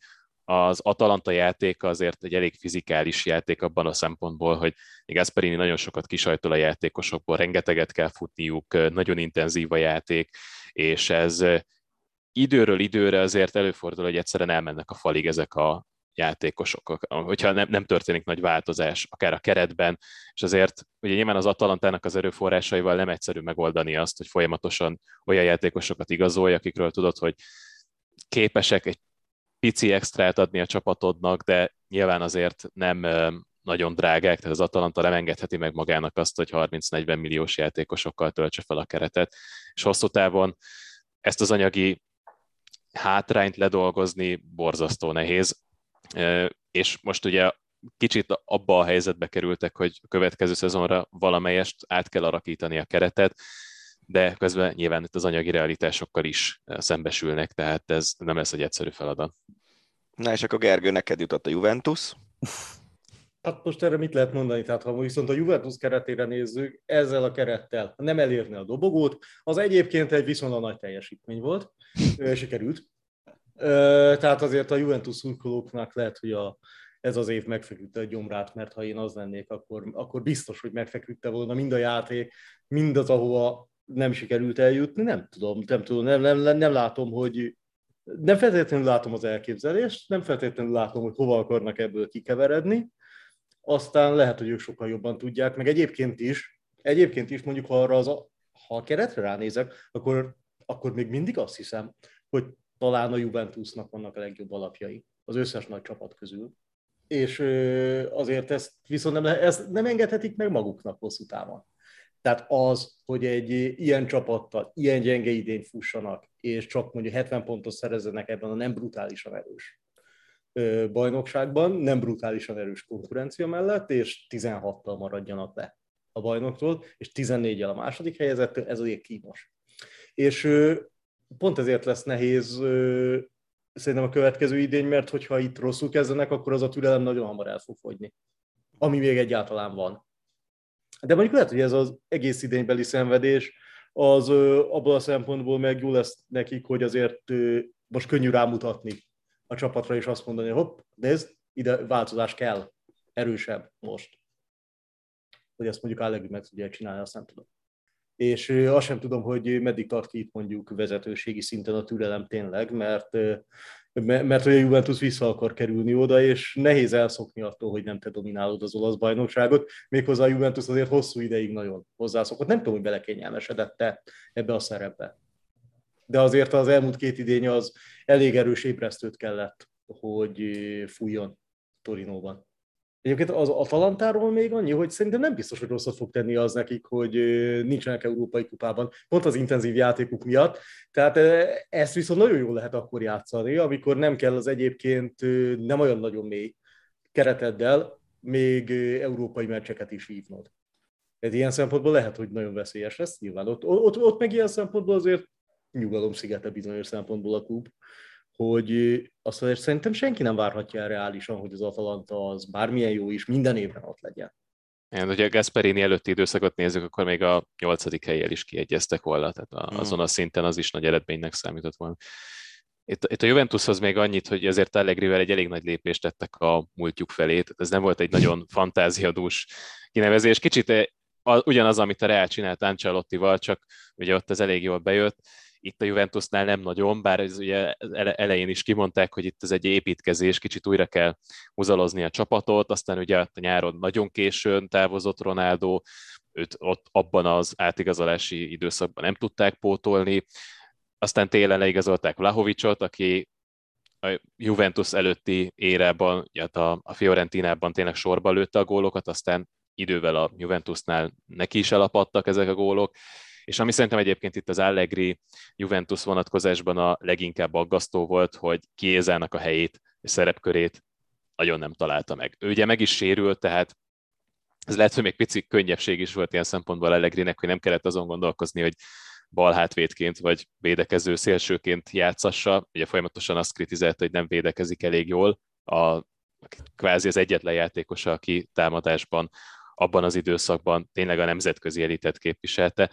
[SPEAKER 5] az Atalanta játéka azért egy elég fizikális játék abban a szempontból, hogy Gasperini nagyon sokat kisajtol a játékosokból, rengeteget kell futniuk, nagyon intenzív a játék, és ez időről időre azért előfordul, hogy egyszerűen elmennek a falig ezek a játékosok, hogyha nem, nem történik nagy változás, akár a keretben, és azért ugye nyilván az Atalantának az erőforrásaival nem egyszerű megoldani azt, hogy folyamatosan olyan játékosokat igazolj, akikről tudod, hogy képesek egy pici extrát adni a csapatodnak, de nyilván azért nem nagyon drágák, tehát az Atalanta nem engedheti meg magának azt, hogy 30-40 milliós játékosokkal töltse fel a keretet, és hosszú távon ezt az anyagi hátrányt ledolgozni borzasztó nehéz, és most ugye kicsit abba a helyzetbe kerültek, hogy a következő szezonra valamelyest át kell alakítani a keretet, de közben nyilván itt az anyagi realitásokkal is szembesülnek, tehát ez nem lesz egy egyszerű feladat.
[SPEAKER 2] Na és akkor Gergő, neked jutott a Juventus.
[SPEAKER 3] Hát most erre mit lehet mondani? Tehát ha viszont a Juventus keretére nézzük, ezzel a kerettel nem elérni a dobogót, az egyébként egy viszonylag nagy teljesítmény volt, sikerült. Tehát azért a Juventus szurkolóknak lehet, hogy a, ez az év megfeküdte a gyomrát, mert ha én az lennék, akkor, akkor biztos, hogy megfeküdte volna mind a játék, mind az, ahova nem sikerült eljutni. Nem tudom, nem tudom, nem, nem, nem, látom, hogy nem feltétlenül látom az elképzelést, nem feltétlenül látom, hogy hova akarnak ebből kikeveredni, aztán lehet, hogy ők sokkal jobban tudják, meg egyébként is, egyébként is mondjuk, ha arra az a, ha a keretre ránézek, akkor, akkor még mindig azt hiszem, hogy talán a Juventusnak vannak a legjobb alapjai az összes nagy csapat közül. És azért ezt viszont nem, ezt nem engedhetik meg maguknak hosszú távon. Tehát az, hogy egy ilyen csapattal ilyen gyenge idény fussanak, és csak mondjuk 70 pontot szerezzenek ebben a nem brutálisan erős bajnokságban, nem brutálisan erős konkurencia mellett, és 16-tal maradjanak le a bajnoktól, és 14-jel a második helyezettől, ez azért kínos. És pont ezért lesz nehéz szerintem a következő idény, mert hogyha itt rosszul kezdenek, akkor az a türelem nagyon hamar el fog fogyni. Ami még egyáltalán van. De mondjuk lehet, hogy ez az egész idénybeli szenvedés, az abból a szempontból meg jó lesz nekik, hogy azért most könnyű rámutatni a csapatra, és azt mondani, hopp, nézd, ide változás kell, erősebb most. Hogy ezt mondjuk Allegri meg tudja csinálni, azt nem tudom. És azt sem tudom, hogy meddig tart ki itt mondjuk vezetőségi szinten a türelem tényleg, mert, mert hogy a Juventus vissza akar kerülni oda, és nehéz elszokni attól, hogy nem te dominálod az olasz bajnokságot, méghozzá a Juventus azért hosszú ideig nagyon hozzászokott. Nem tudom, hogy belekényelmesedett-e ebbe a szerepbe de azért az elmúlt két idény az elég erős ébresztőt kellett, hogy fújjon Torinóban. Egyébként az Atalantáról még annyi, hogy szerintem nem biztos, hogy rosszat fog tenni az nekik, hogy nincsenek európai kupában, pont az intenzív játékuk miatt. Tehát ezt viszont nagyon jól lehet akkor játszani, amikor nem kell az egyébként nem olyan nagyon mély kereteddel még európai meccseket is hívnod. Ez ilyen szempontból lehet, hogy nagyon veszélyes lesz, nyilván ott, ott, ott meg ilyen szempontból azért nyugalom szigete bizonyos szempontból a klub, hogy azt azért szerintem senki nem várhatja el reálisan, hogy az Atalanta az bármilyen jó is minden évben ott legyen.
[SPEAKER 5] Igen, hogyha a Gasperini előtti időszakot nézzük, akkor még a nyolcadik helyjel is kiegyeztek volna, tehát a, hmm. azon a szinten az is nagy eredménynek számított volna. Itt, itt a Juventushoz még annyit, hogy ezért Allegrivel egy elég nagy lépést tettek a múltjuk felé, tehát ez nem volt egy nagyon fantáziadús kinevezés. Kicsit eh, ugyanaz, amit a Real csinált Ancelottival, csak ugye ott ez elég jól bejött itt a Juventusnál nem nagyon, bár ez ugye elején is kimondták, hogy itt ez egy építkezés, kicsit újra kell húzalozni a csapatot, aztán ugye a nyáron nagyon későn távozott Ronaldo, őt ott abban az átigazolási időszakban nem tudták pótolni, aztán télen leigazolták Vlahovicsot, aki a Juventus előtti érában, a, a Fiorentinában tényleg sorba lőtte a gólokat, aztán idővel a Juventusnál neki is elapadtak ezek a gólok, és ami szerintem egyébként itt az Allegri Juventus vonatkozásban a leginkább aggasztó volt, hogy Kiézának a helyét és szerepkörét nagyon nem találta meg. Ő ugye meg is sérült, tehát ez lehet, hogy még pici könnyebbség is volt ilyen szempontból Allegrinek, hogy nem kellett azon gondolkozni, hogy bal hátvédként vagy védekező szélsőként játszassa. Ugye folyamatosan azt kritizálta, hogy nem védekezik elég jól. A, kvázi az egyetlen játékosa, aki támadásban abban az időszakban tényleg a nemzetközi elitet képviselte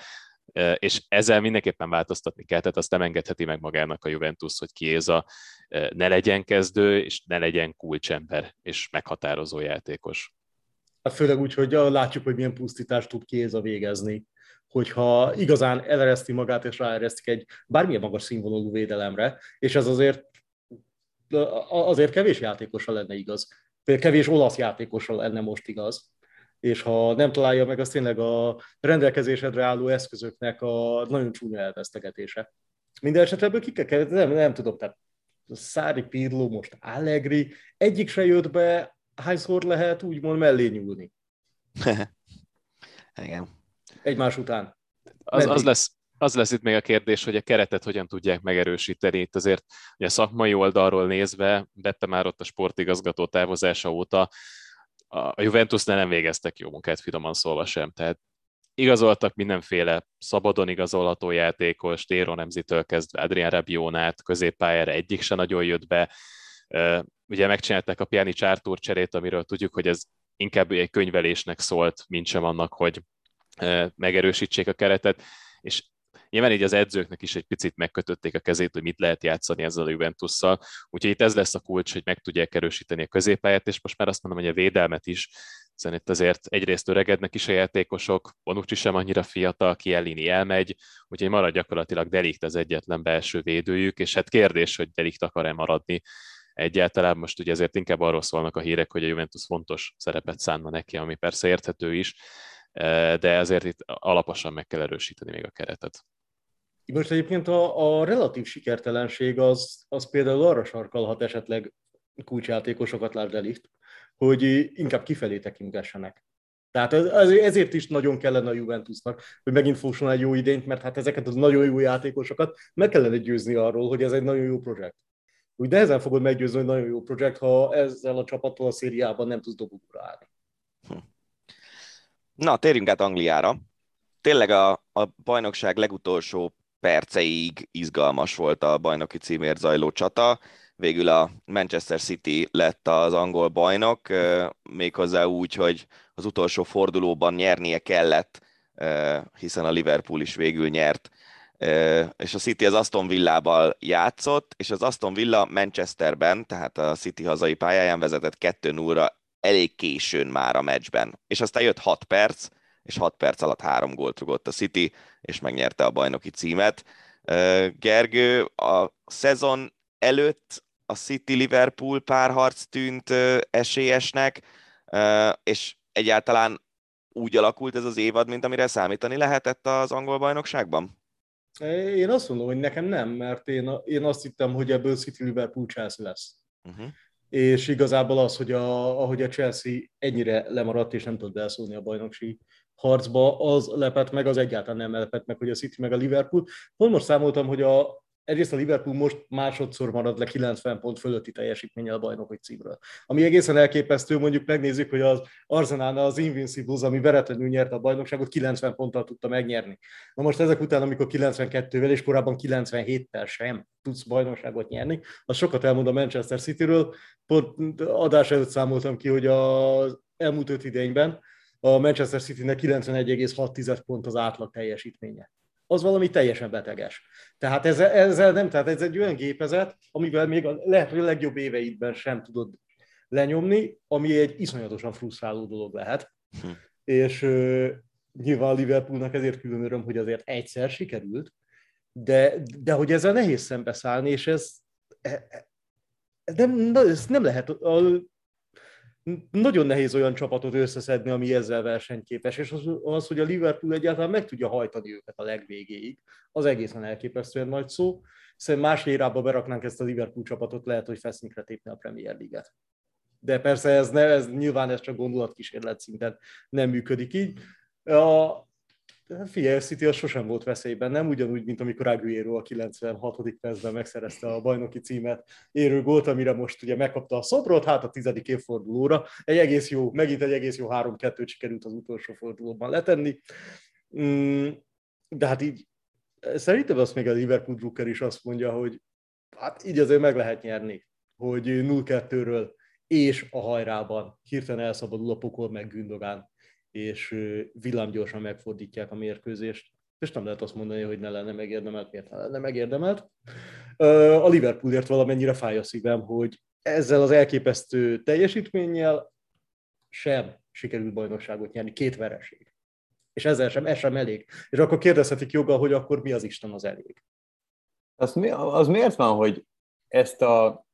[SPEAKER 5] és ezzel mindenképpen változtatni kell, tehát azt nem engedheti meg magának a Juventus, hogy Kiéza ne legyen kezdő, és ne legyen kulcsember és meghatározó játékos.
[SPEAKER 3] Hát főleg úgy, hogy látjuk, hogy milyen pusztítást tud Kiéza végezni hogyha igazán elereszti magát és ráeresztik egy bármilyen magas színvonalú védelemre, és ez azért azért kevés játékosra lenne igaz. Például kevés olasz játékosra lenne most igaz. És ha nem találja meg, az tényleg a rendelkezésedre álló eszközöknek a nagyon csúnya elvesztegetése. Minden esetre ebből ki kell, nem, nem tudom, tehát Szári Pirlo, most Allegri, egyik se jött be, hányszor lehet úgymond mellé nyúlni?
[SPEAKER 2] Igen.
[SPEAKER 3] Egymás után.
[SPEAKER 5] Az, az, lesz, az lesz itt még a kérdés, hogy a keretet hogyan tudják megerősíteni. Itt azért ugye a szakmai oldalról nézve, Beppe már ott a sportigazgató távozása óta a Juventusnál nem végeztek jó munkát, finoman szólva sem. Tehát igazoltak mindenféle szabadon igazolható játékos, Téro Nemzitől kezdve Adrián Rabionát, középpályára egyik se nagyon jött be. Ugye megcsinálták a Piani Csártúr cserét, amiről tudjuk, hogy ez inkább egy könyvelésnek szólt, mint sem annak, hogy megerősítsék a keretet, és nyilván így az edzőknek is egy picit megkötötték a kezét, hogy mit lehet játszani ezzel a Juventusszal, úgyhogy itt ez lesz a kulcs, hogy meg tudják erősíteni a középpályát, és most már azt mondom, hogy a védelmet is, hiszen itt azért egyrészt öregednek is a játékosok, Bonucci sem annyira fiatal, Kielini elmegy, úgyhogy marad gyakorlatilag Delikt az egyetlen belső védőjük, és hát kérdés, hogy Delikt akar-e maradni egyáltalán. Most ugye ezért inkább arról szólnak a hírek, hogy a Juventus fontos szerepet szánna neki, ami persze érthető is, de ezért itt alaposan meg kell erősíteni még a keretet.
[SPEAKER 3] Most egyébként a, a relatív sikertelenség az, az például arra sarkalhat esetleg kulcsjátékosokat, lásd Delikt, hogy inkább kifelé tekintessenek. Tehát ezért is nagyon kellene a Juventusnak, hogy megint fusson egy jó idényt, mert hát ezeket az nagyon jó játékosokat meg kellene győzni arról, hogy ez egy nagyon jó projekt. Úgy nehezen fogod meggyőzni, hogy nagyon jó projekt, ha ezzel a csapattal a szériában nem tudsz dobogóra állni. Hm.
[SPEAKER 2] Na, térjünk át Angliára. Tényleg a, a bajnokság legutolsó perceig izgalmas volt a bajnoki címért zajló csata. Végül a Manchester City lett az angol bajnok, méghozzá úgy, hogy az utolsó fordulóban nyernie kellett, hiszen a Liverpool is végül nyert és a City az Aston Villával játszott, és az Aston Villa Manchesterben, tehát a City hazai pályáján vezetett 2 0 elég későn már a meccsben. És aztán jött 6 perc, és 6 perc alatt három gólt rugott a City, és megnyerte a bajnoki címet. Gergő, a szezon előtt a City-Liverpool párharc tűnt esélyesnek, és egyáltalán úgy alakult ez az évad, mint amire számítani lehetett az angol bajnokságban?
[SPEAKER 3] Én azt mondom, hogy nekem nem, mert én, én azt hittem, hogy ebből City Liverpool Chelsea lesz. Uh-huh. És igazából az, hogy a, ahogy a Chelsea ennyire lemaradt és nem tud belszólni a bajnoksi harcba, az lepett meg, az egyáltalán nem lepett meg, hogy a City meg a Liverpool. Pont most számoltam, hogy a, egyrészt a Liverpool most másodszor marad le 90 pont fölötti teljesítménnyel a bajnoki címről. Ami egészen elképesztő, mondjuk megnézzük, hogy az Arsenal az Invincibles, ami veretlenül nyerte a bajnokságot, 90 ponttal tudta megnyerni. Na most ezek után, amikor 92-vel és korábban 97-tel sem tudsz bajnokságot nyerni, az sokat elmond a Manchester Cityről. Pont adás előtt számoltam ki, hogy az elmúlt öt idényben a Manchester City-nek 91,6 pont az átlag teljesítménye az valami teljesen beteges. Tehát ezzel, ezzel nem, tehát ez egy olyan gépezet, amivel még a lehető legjobb éveidben sem tudod lenyomni, ami egy iszonyatosan frusztráló dolog lehet. Hm. És uh, nyilván a Liverpoolnak ezért külön öröm, hogy azért egyszer sikerült, de, de hogy ezzel nehéz szembeszállni, és ez, e, e, ez nem, ez nem lehet. A nagyon nehéz olyan csapatot összeszedni, ami ezzel versenyképes, és az, az, hogy a Liverpool egyáltalán meg tudja hajtani őket a legvégéig, az egészen elképesztően nagy szó. Szerintem más érába beraknánk ezt a Liverpool csapatot, lehet, hogy fesznikre tépni a Premier League-et. De persze ez, ne, ez nyilván ez csak gondolatkísérlet szinten nem működik így. A, figyelj, a City az sosem volt veszélyben, nem ugyanúgy, mint amikor Aguero a 96. percben megszerezte a bajnoki címet érő gólt, amire most ugye megkapta a szobrot, hát a tizedik évfordulóra. Egy egész jó, megint egy egész jó 3-2-t sikerült az utolsó fordulóban letenni. Mm, de hát így szerintem azt még a Liverpool Drucker is azt mondja, hogy hát így azért meg lehet nyerni, hogy 0-2-ről és a hajrában hirtelen elszabadul a pokol meg Gündogán és villámgyorsan megfordítják a mérkőzést, és nem lehet azt mondani, hogy ne lenne megérdemelt, miért ne lenne megérdemelt. A Liverpoolért valamennyire fáj a szívem, hogy ezzel az elképesztő teljesítménnyel sem sikerült bajnokságot nyerni, két vereség. És ezzel sem, ez sem elég. És akkor kérdezhetik joggal, hogy akkor mi az Isten az elég.
[SPEAKER 4] Az, mi, az miért van, hogy ezt a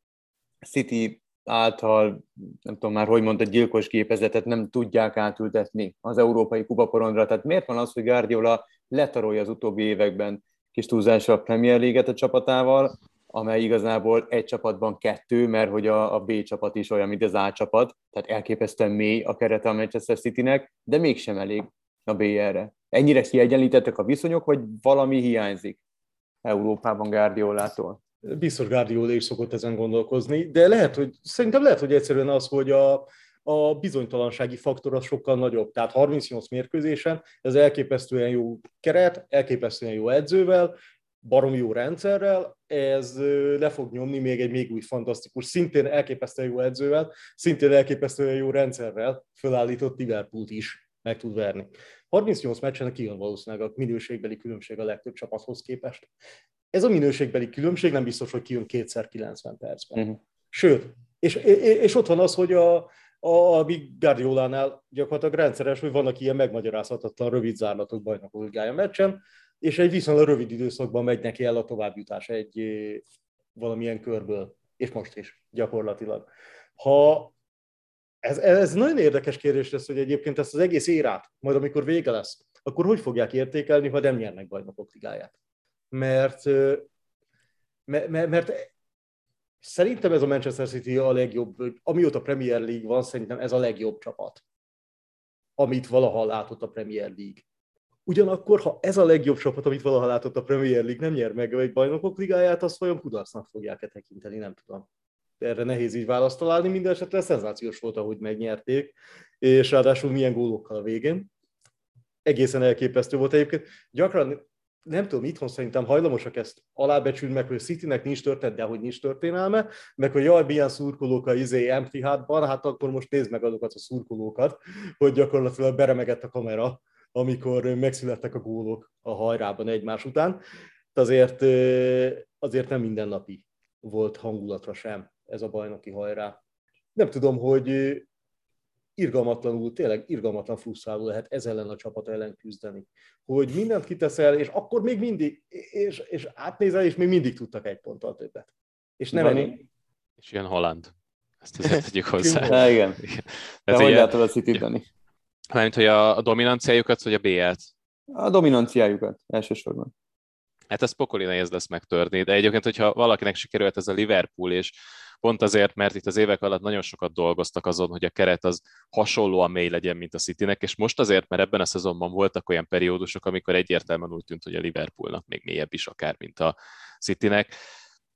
[SPEAKER 4] City által, nem tudom már, hogy mondta, gyilkos gépezetet nem tudják átültetni az európai kupaporondra. Tehát miért van az, hogy Guardiola letarolja az utóbbi években kis túlzásra a Premier League-et a csapatával, amely igazából egy csapatban kettő, mert hogy a, a B csapat is olyan, mint az A csapat, tehát elképesztően mély a kerete a Manchester Citynek, de mégsem elég a BR-re. Ennyire kiegyenlítettek a viszonyok, vagy valami hiányzik Európában Guardiolától?
[SPEAKER 3] Biztos Guardiola is szokott ezen gondolkozni, de lehet, hogy szerintem lehet, hogy egyszerűen az, hogy a, a bizonytalansági faktor az sokkal nagyobb. Tehát 38 mérkőzésen ez elképesztően jó keret, elképesztően jó edzővel, barom jó rendszerrel, ez le fog nyomni még egy még új fantasztikus, szintén elképesztően jó edzővel, szintén elképesztően jó rendszerrel fölállított Liverpoolt is meg tud verni. 38 meccsen kijön valószínűleg a minőségbeli különbség a legtöbb csapathoz képest. Ez a minőségbeli különbség nem biztos, hogy kijön kétszer 90 percben. Uh-huh. Sőt, és, és ott van az, hogy a, a, a Guardiolánál gyakorlatilag rendszeres, hogy vannak ilyen megmagyarázhatatlan rövid zárlatok bajnokok ligája meccsen, és egy viszonylag rövid időszakban megy neki el a továbbjutás egy valamilyen körből, és most is gyakorlatilag. Ha ez, ez nagyon érdekes kérdés lesz, hogy egyébként ezt az egész érát, majd amikor vége lesz, akkor hogy fogják értékelni, ha nem nyernek bajnokok ligáját? Mert, mert, mert szerintem ez a Manchester City a legjobb, amióta Premier League van, szerintem ez a legjobb csapat, amit valaha látott a Premier League. Ugyanakkor, ha ez a legjobb csapat, amit valaha látott a Premier League, nem nyer meg egy bajnokok ligáját, azt vajon kudarcnak fogják-e tekinteni, nem tudom. Erre nehéz így választ találni, minden esetre szenzációs volt, ahogy megnyerték, és ráadásul milyen gólokkal a végén. Egészen elképesztő volt egyébként. Gyakran nem tudom, itthon szerintem hajlamosak ezt alábecsülni, meg hogy Citynek nincs történet, de hogy nincs történelme, meg hogy jaj, milyen szurkolók a izé empty hátban, hát akkor most nézd meg azokat a szurkolókat, hogy gyakorlatilag beremegett a kamera amikor megszülettek a gólok a hajrában egymás után. De azért, azért nem mindennapi volt hangulatra sem ez a bajnoki hajrá. Nem tudom, hogy irgalmatlanul, tényleg irgalmatlan frusztráló lehet ez ellen a csapat ellen küzdeni. Hogy mindent kiteszel, és akkor még mindig, és, és átnézel, és még mindig tudtak egy ponttal többet. És nem elég.
[SPEAKER 5] És jön Holland. Ezt azért tegyük hozzá.
[SPEAKER 4] igen. De hogy látod a city Dani?
[SPEAKER 5] Mármint, hogy a, a dominanciájukat, vagy a BL-t?
[SPEAKER 4] A dominanciájukat elsősorban.
[SPEAKER 5] Hát ez pokoli nehéz lesz megtörni, de egyébként, hogyha valakinek sikerült ez a Liverpool, és pont azért, mert itt az évek alatt nagyon sokat dolgoztak azon, hogy a keret az hasonlóan mély legyen, mint a Citynek, és most azért, mert ebben a szezonban voltak olyan periódusok, amikor egyértelműen úgy tűnt, hogy a Liverpoolnak még mélyebb is akár, mint a Citynek.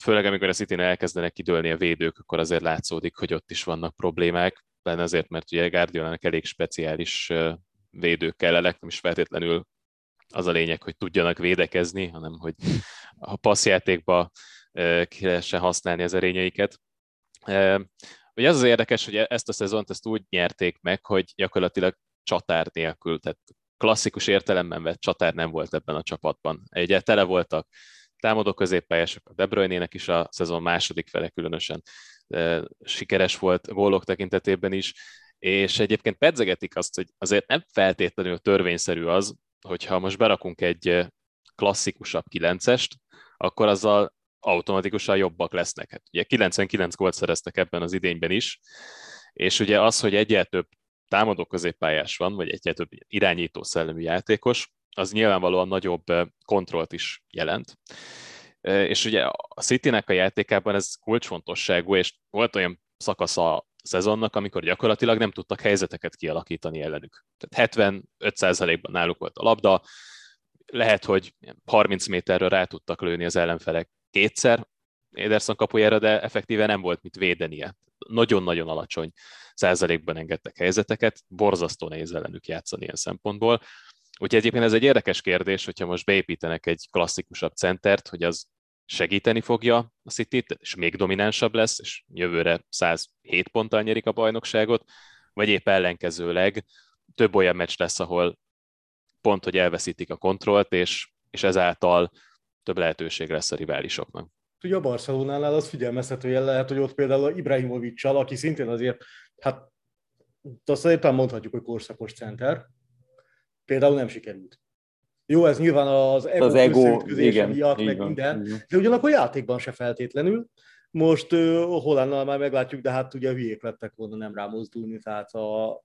[SPEAKER 5] Főleg amikor a city elkezdenek kidőlni a védők, akkor azért látszódik, hogy ott is vannak problémák benne azért, mert ugye Guardiolának elég speciális védők kellelek, nem is feltétlenül az a lényeg, hogy tudjanak védekezni, hanem hogy a passzjátékba ki lehessen használni az erényeiket. Ugye az az érdekes, hogy ezt a szezont ezt úgy nyerték meg, hogy gyakorlatilag csatár nélkül, tehát klasszikus értelemben vett csatár nem volt ebben a csapatban. Ugye tele voltak támadó középpályások, a De Bruyne-nek is a szezon második fele különösen sikeres volt gólok tekintetében is, és egyébként pedzegetik azt, hogy azért nem feltétlenül törvényszerű az, hogyha most berakunk egy klasszikusabb kilencest, akkor azzal automatikusan jobbak lesznek. Hát ugye 99 gólt szereztek ebben az idényben is, és ugye az, hogy egyel több támadó középpályás van, vagy egyel több irányító szellemű játékos, az nyilvánvalóan nagyobb kontrollt is jelent. És ugye a Citynek a játékában ez kulcsfontosságú, és volt olyan szakasza szezonnak, amikor gyakorlatilag nem tudtak helyzeteket kialakítani ellenük. Tehát 75%-ban náluk volt a labda, lehet, hogy 30 méterről rá tudtak lőni az ellenfelek kétszer Ederson kapujára, de effektíven nem volt mit védenie. Nagyon-nagyon alacsony százalékban engedtek helyzeteket, borzasztó nehéz ellenük játszani ilyen szempontból. Úgyhogy egyébként ez egy érdekes kérdés, hogyha most beépítenek egy klasszikusabb centert, hogy az segíteni fogja a city és még dominánsabb lesz, és jövőre 107 ponttal nyerik a bajnokságot, vagy épp ellenkezőleg több olyan meccs lesz, ahol pont, hogy elveszítik a kontrollt, és, és ezáltal több lehetőség lesz a riválisoknak.
[SPEAKER 3] Ugye a Barcelonánál az figyelmeztető lehet, hogy ott például Ibrahimovic-sal, aki szintén azért, hát azt azért mondhatjuk, hogy korszakos center, például nem sikerült. Jó, ez nyilván az ego, az ego igen, miatt, meg minden, igen. de ugyanakkor játékban se feltétlenül. Most uh, Hollandnal már meglátjuk, de hát ugye hülyék lettek volna nem rámozdulni, tehát a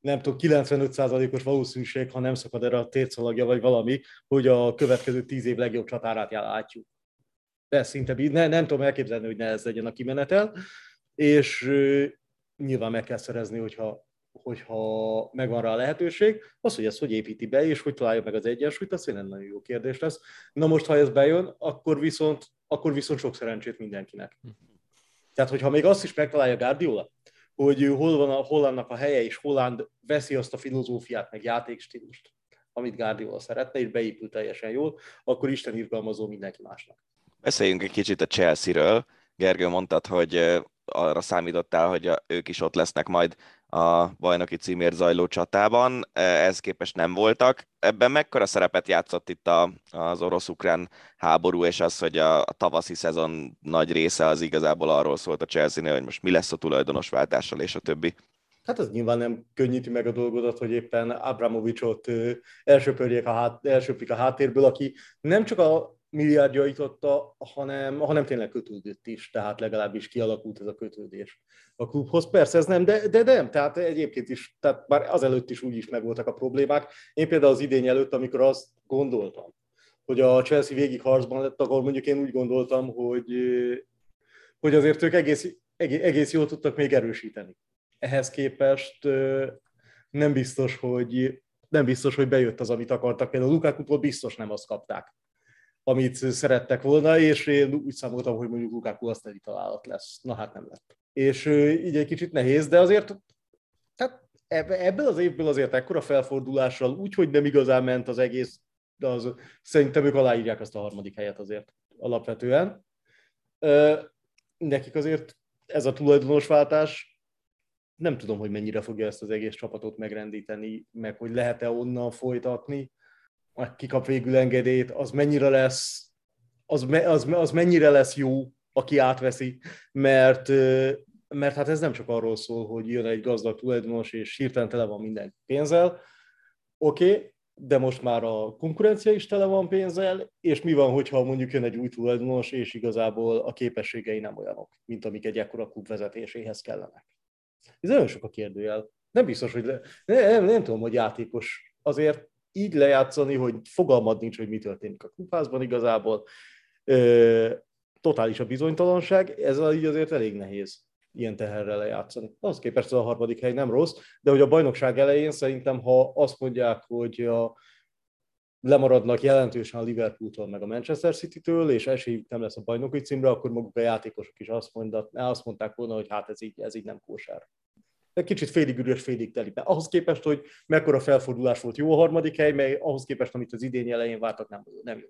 [SPEAKER 3] nem tudom, 95%-os valószínűség, ha nem szakad erre a térszalagja, vagy valami, hogy a következő tíz év legjobb csatárát látjuk. De szinte ne, nem tudom elképzelni, hogy ne ez legyen a kimenetel, és uh, nyilván meg kell szerezni, hogyha hogyha megvan rá a lehetőség, az, hogy ezt hogy építi be, és hogy találja meg az egyensúlyt, az tényleg nagyon jó kérdés lesz. Na most, ha ez bejön, akkor viszont, akkor viszont sok szerencsét mindenkinek. Tehát, hogyha még azt is megtalálja Guardiola, hogy hol van a Hollandnak a helye, és Holland veszi azt a filozófiát, meg játékstílust, amit Guardiola szeretne, és beépül teljesen jól, akkor Isten irgalmazó mindenki másnak.
[SPEAKER 2] Beszéljünk egy kicsit a Chelsea-ről. Gergő mondtad, hogy arra számítottál, hogy ők is ott lesznek majd a bajnoki címért zajló csatában, ez képest nem voltak. Ebben mekkora szerepet játszott itt a, az orosz-ukrán háború, és az, hogy a, a tavaszi szezon nagy része az igazából arról szólt a chelsea hogy most mi lesz a tulajdonos váltással, és a többi.
[SPEAKER 3] Hát ez nyilván nem könnyíti meg a dolgodat, hogy éppen Abramovicsot elsöpörjék a, hát, elsöpik a háttérből, aki nem csak a milliárdjait adta, hanem, hanem tényleg kötődött is, tehát legalábbis kialakult ez a kötődés a klubhoz. Persze ez nem, de, de nem, tehát egyébként is, tehát már azelőtt is úgy is megvoltak a problémák. Én például az idény előtt, amikor azt gondoltam, hogy a Chelsea végig harcban lett, akkor mondjuk én úgy gondoltam, hogy, hogy azért ők egész, egész, egész jól tudtak még erősíteni. Ehhez képest nem biztos, hogy nem biztos, hogy bejött az, amit akartak. Például Lukákutól biztos nem azt kapták, amit szerettek volna, és én úgy számoltam, hogy mondjuk Lukaku azt egy találat lesz. Na hát nem lett. És így egy kicsit nehéz, de azért tehát ebből az évből azért ekkora felfordulással, úgyhogy nem igazán ment az egész, de az, szerintem ők aláírják azt a harmadik helyet azért alapvetően. Nekik azért ez a tulajdonosváltás nem tudom, hogy mennyire fogja ezt az egész csapatot megrendíteni, meg hogy lehet-e onnan folytatni kikap végül engedélyt, az mennyire lesz, az, me, az, az mennyire lesz jó, aki átveszi, mert, mert hát ez nem csak arról szól, hogy jön egy gazdag tulajdonos, és hirtelen tele van minden pénzzel, oké, okay, de most már a konkurencia is tele van pénzzel, és mi van, hogyha mondjuk jön egy új tulajdonos, és igazából a képességei nem olyanok, mint amik egy ekkora klub vezetéséhez kellenek. Ez nagyon sok a kérdőjel. Nem biztos, hogy le... nem, nem, nem tudom, hogy játékos azért így lejátszani, hogy fogalmad nincs, hogy mi történik a klubházban igazából. Totális a bizonytalanság, ez így azért elég nehéz ilyen teherrel lejátszani. Az képest a harmadik hely nem rossz, de hogy a bajnokság elején szerintem, ha azt mondják, hogy a, lemaradnak jelentősen a Liverpooltól meg a Manchester City-től, és esélyük nem lesz a bajnoki címre, akkor maguk a játékosok is azt, mondat, azt mondták volna, hogy hát ez így, ez így nem kósár kicsit félig üres, félig teli. De ahhoz képest, hogy mekkora felfordulás volt jó a harmadik hely, mely ahhoz képest, amit az idén elején vártak, nem, nem jó.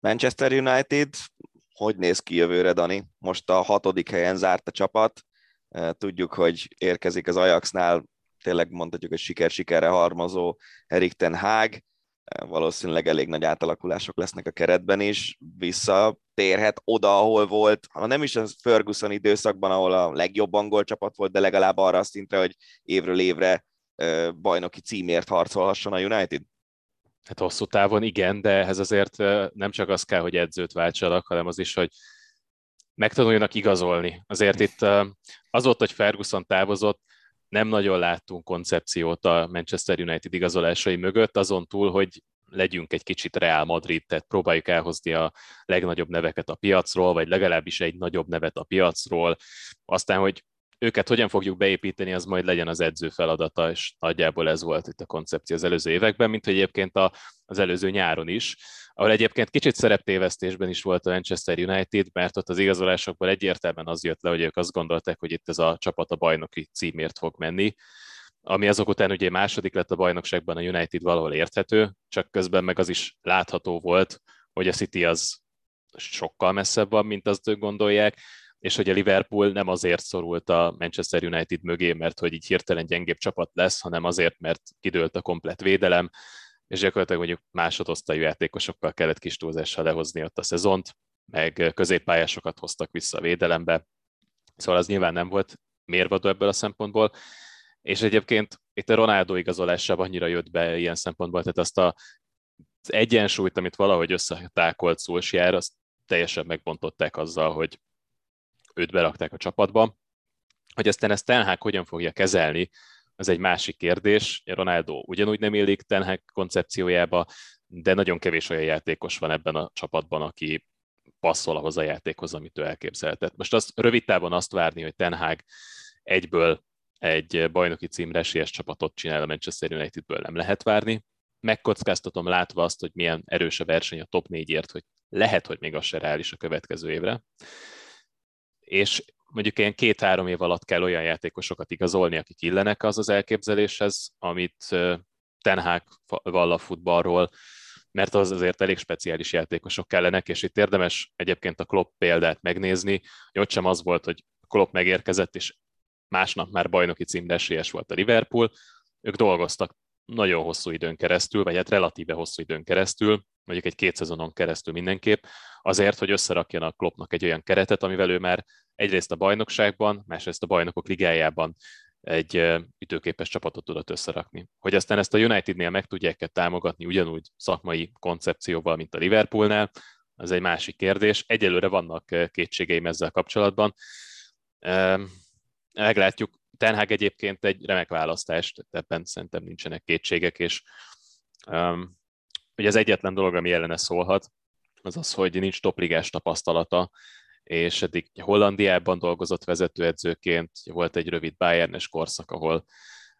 [SPEAKER 2] Manchester United, hogy néz ki jövőre, Dani? Most a hatodik helyen zárt a csapat. Tudjuk, hogy érkezik az Ajaxnál, tényleg mondhatjuk, hogy siker-sikerre harmazó Erik Ten Hag valószínűleg elég nagy átalakulások lesznek a keretben is, visszatérhet oda, ahol volt, ha nem is a Ferguson időszakban, ahol a legjobb angol csapat volt, de legalább arra a szintre, hogy évről évre bajnoki címért harcolhasson a United?
[SPEAKER 5] Hát hosszú távon igen, de ehhez azért nem csak az kell, hogy edzőt váltsanak, hanem az is, hogy megtanuljanak igazolni. Azért itt az volt, hogy Ferguson távozott, nem nagyon láttunk koncepciót a Manchester United igazolásai mögött, azon túl, hogy legyünk egy kicsit Real Madrid, tehát próbáljuk elhozni a legnagyobb neveket a piacról, vagy legalábbis egy nagyobb nevet a piacról. Aztán, hogy őket hogyan fogjuk beépíteni, az majd legyen az edző feladata, és nagyjából ez volt itt a koncepció az előző években, mint hogy egyébként a, az előző nyáron is, ahol egyébként kicsit szereptévesztésben is volt a Manchester United, mert ott az igazolásokból egyértelműen az jött le, hogy ők azt gondolták, hogy itt ez a csapat a bajnoki címért fog menni, ami azok után ugye második lett a bajnokságban a United valahol érthető, csak közben meg az is látható volt, hogy a City az sokkal messzebb van, mint azt ők gondolják, és hogy a Liverpool nem azért szorult a Manchester United mögé, mert hogy így hirtelen gyengébb csapat lesz, hanem azért, mert kidőlt a komplet védelem, és gyakorlatilag mondjuk másodosztályú játékosokkal kellett kis túlzással lehozni ott a szezont, meg középpályásokat hoztak vissza a védelembe, szóval az nyilván nem volt mérvadó ebből a szempontból, és egyébként itt a Ronaldo igazolásában annyira jött be ilyen szempontból, tehát azt a, az egyensúlyt, amit valahogy összetákolt Szulsjár, azt teljesen megbontották azzal, hogy őt berakták a csapatba. Hogy aztán ezt Ten hogyan fogja kezelni, az egy másik kérdés. Ronaldo ugyanúgy nem illik Ten Hag koncepciójába, de nagyon kevés olyan játékos van ebben a csapatban, aki passzol ahhoz a játékhoz, amit ő elképzelhetett. Most azt rövid távon azt várni, hogy Ten Hag egyből egy bajnoki címre esélyes csapatot csinál a Manchester Unitedből nem lehet várni. Megkockáztatom látva azt, hogy milyen erős a verseny a top négyért, hogy lehet, hogy még az se reális a következő évre. És mondjuk ilyen két-három év alatt kell olyan játékosokat igazolni, akik illenek az az elképzeléshez, amit Ten Hag vall a futballról, mert az azért elég speciális játékosok kellenek, és itt érdemes egyébként a Klopp példát megnézni, hogy ott sem az volt, hogy Klopp megérkezett, és másnap már bajnoki címre esélyes volt a Liverpool, ők dolgoztak nagyon hosszú időn keresztül, vagy hát relatíve hosszú időn keresztül, mondjuk egy két szezonon keresztül mindenképp, azért, hogy összerakjanak Kloppnak egy olyan keretet, amivel ő már egyrészt a bajnokságban, másrészt a bajnokok ligájában egy ütőképes csapatot tudott összerakni. Hogy aztán ezt a Unitednél meg tudják-e támogatni ugyanúgy szakmai koncepcióval, mint a Liverpoolnál, az egy másik kérdés. Egyelőre vannak kétségeim ezzel kapcsolatban. Meglátjuk. Ten egyébként egy remek választás, ebben szerintem nincsenek kétségek, és um, ugye az egyetlen dolog, ami ellene szólhat, az az, hogy nincs topligás tapasztalata, és eddig Hollandiában dolgozott vezetőedzőként, volt egy rövid Bayernes korszak, ahol,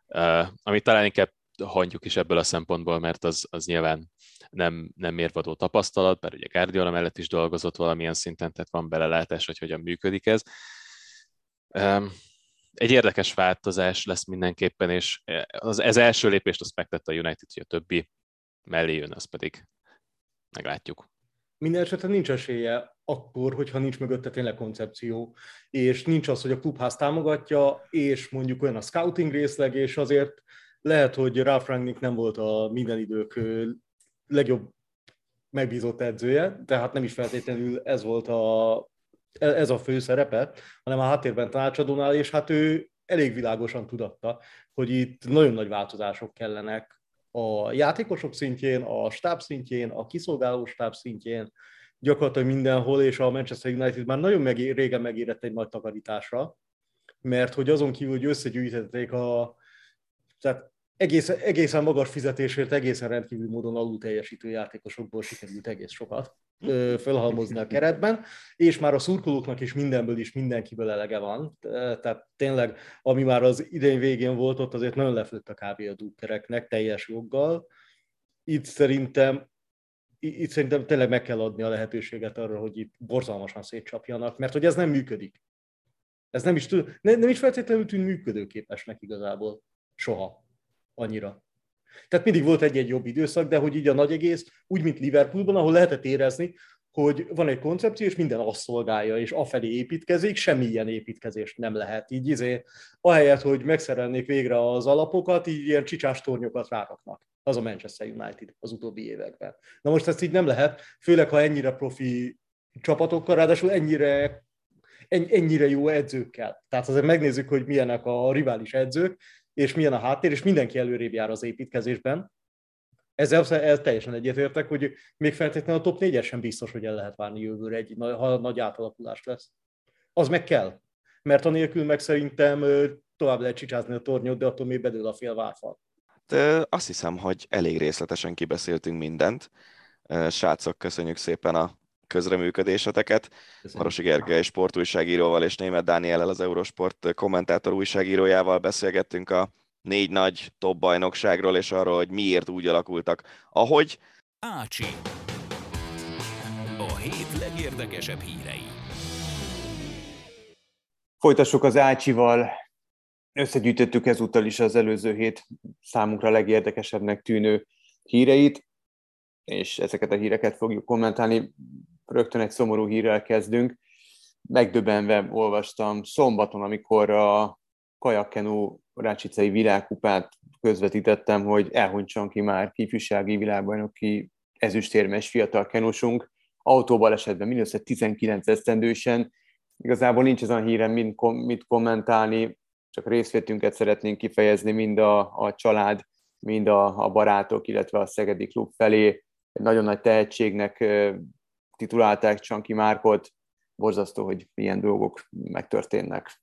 [SPEAKER 5] uh, amit talán inkább hagyjuk is ebből a szempontból, mert az, az nyilván nem, nem mérvadó tapasztalat, bár ugye Guardiola mellett is dolgozott valamilyen szinten, tehát van belelátás, hogy hogyan működik ez. Um, egy érdekes változás lesz mindenképpen, és az, ez első lépést azt megtette a United, hogy a többi mellé jön, az pedig meglátjuk.
[SPEAKER 3] Minden esetre nincs esélye akkor, hogyha nincs mögötte tényleg koncepció, és nincs az, hogy a klubház támogatja, és mondjuk olyan a scouting részleg, és azért lehet, hogy Ralph Rangnick nem volt a minden idők legjobb megbízott edzője, tehát nem is feltétlenül ez volt a, ez a fő szerepe, hanem a háttérben tanácsadónál, és hát ő elég világosan tudatta, hogy itt nagyon nagy változások kellenek a játékosok szintjén, a stáb szintjén, a kiszolgáló stáb szintjén, gyakorlatilag mindenhol, és a Manchester United már nagyon megé- régen megérett egy nagy takarításra, mert hogy azon kívül, hogy összegyűjtették a, tehát egészen, egészen magas fizetésért, egészen rendkívül módon alul teljesítő játékosokból sikerült egész sokat felhalmozni a keretben, és már a szurkolóknak is mindenből is mindenkiből elege van. Tehát tényleg, ami már az idén végén volt, ott azért nagyon lefőtt a kb. a dúkereknek teljes joggal. Itt szerintem itt szerintem tényleg meg kell adni a lehetőséget arra, hogy itt borzalmasan szétcsapjanak, mert hogy ez nem működik. Ez nem is, tud, nem, nem is feltétlenül tűn működőképesnek igazából. Soha. Annyira. Tehát mindig volt egy-egy jobb időszak, de hogy így a nagy egész, úgy, mint Liverpoolban, ahol lehetett érezni, hogy van egy koncepció, és minden azt szolgálja, és afelé építkezik, semmi ilyen építkezést nem lehet. Így izé, ahelyett, hogy megszerelnék végre az alapokat, így ilyen csicsás tornyokat ráraknak. Az a Manchester United az utóbbi években. Na most ezt így nem lehet, főleg ha ennyire profi csapatokkal, ráadásul ennyire, ennyire jó edzőkkel. Tehát azért megnézzük, hogy milyenek a rivális edzők, és milyen a háttér, és mindenki előrébb jár az építkezésben. Ezzel, ezzel teljesen egyetértek, hogy még feltétlenül a top 4 sem biztos, hogy el lehet várni jövőre, egy, ha nagy átalakulás lesz. Az meg kell. Mert anélkül meg szerintem tovább lehet csicsázni a tornyot, de attól még bedől a fél várfal.
[SPEAKER 2] De azt hiszem, hogy elég részletesen kibeszéltünk mindent. Srácok, köszönjük szépen a közreműködéseteket. Marosi Gergely sportújságíróval és Német Dániellel az Eurosport kommentátor újságírójával beszélgettünk a négy nagy top bajnokságról, és arról, hogy miért úgy alakultak, ahogy.
[SPEAKER 1] Ácsi. A hét legérdekesebb hírei.
[SPEAKER 4] Folytassuk az Ácsival. Összegyűjtöttük ezúttal is az előző hét számunkra legérdekesebbnek tűnő híreit, és ezeket a híreket fogjuk kommentálni rögtön egy szomorú hírrel kezdünk. Megdöbbenve olvastam szombaton, amikor a kajakkenu Rácsicei világkupát közvetítettem, hogy elhunyt ki már kifűsági világbajnoki ezüstérmes fiatal kenusunk, autóbalesetben mindössze 19 esztendősen. Igazából nincs ez a hírem, mind kom- mit kommentálni, csak részvétünket szeretnénk kifejezni mind a, a család, mind a, a barátok, illetve a Szegedi Klub felé. Egy nagyon nagy tehetségnek titulálták Csanki Márkot, borzasztó, hogy ilyen dolgok megtörténnek.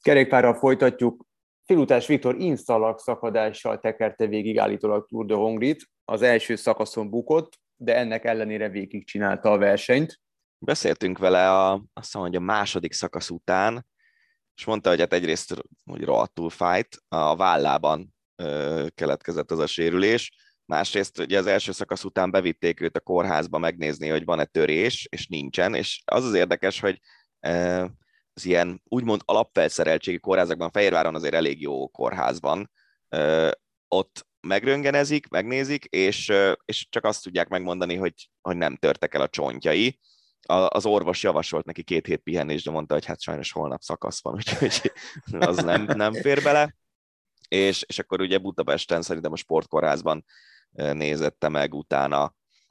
[SPEAKER 4] Kerékpárral folytatjuk. Filutás Viktor inszalag szakadással tekerte végig állítólag Tour de Hongrit. Az első szakaszon bukott, de ennek ellenére végig csinálta a versenyt.
[SPEAKER 2] Beszéltünk vele a, azt hogy a második szakasz után, és mondta, hogy hát egyrészt hogy rohadtul fájt, a vállában ö, keletkezett az a sérülés, másrészt ugye az első szakasz után bevitték őt a kórházba megnézni, hogy van-e törés, és nincsen, és az az érdekes, hogy az ilyen úgymond alapfelszereltségi kórházakban, Fehérváron azért elég jó kórházban, ott megröngenezik, megnézik, és, és csak azt tudják megmondani, hogy, hogy nem törtek el a csontjai, az orvos javasolt neki két hét pihenés, de mondta, hogy hát sajnos holnap szakasz van, úgyhogy az nem, nem fér bele. És, és akkor ugye Budapesten szerintem a sportkórházban nézette meg utána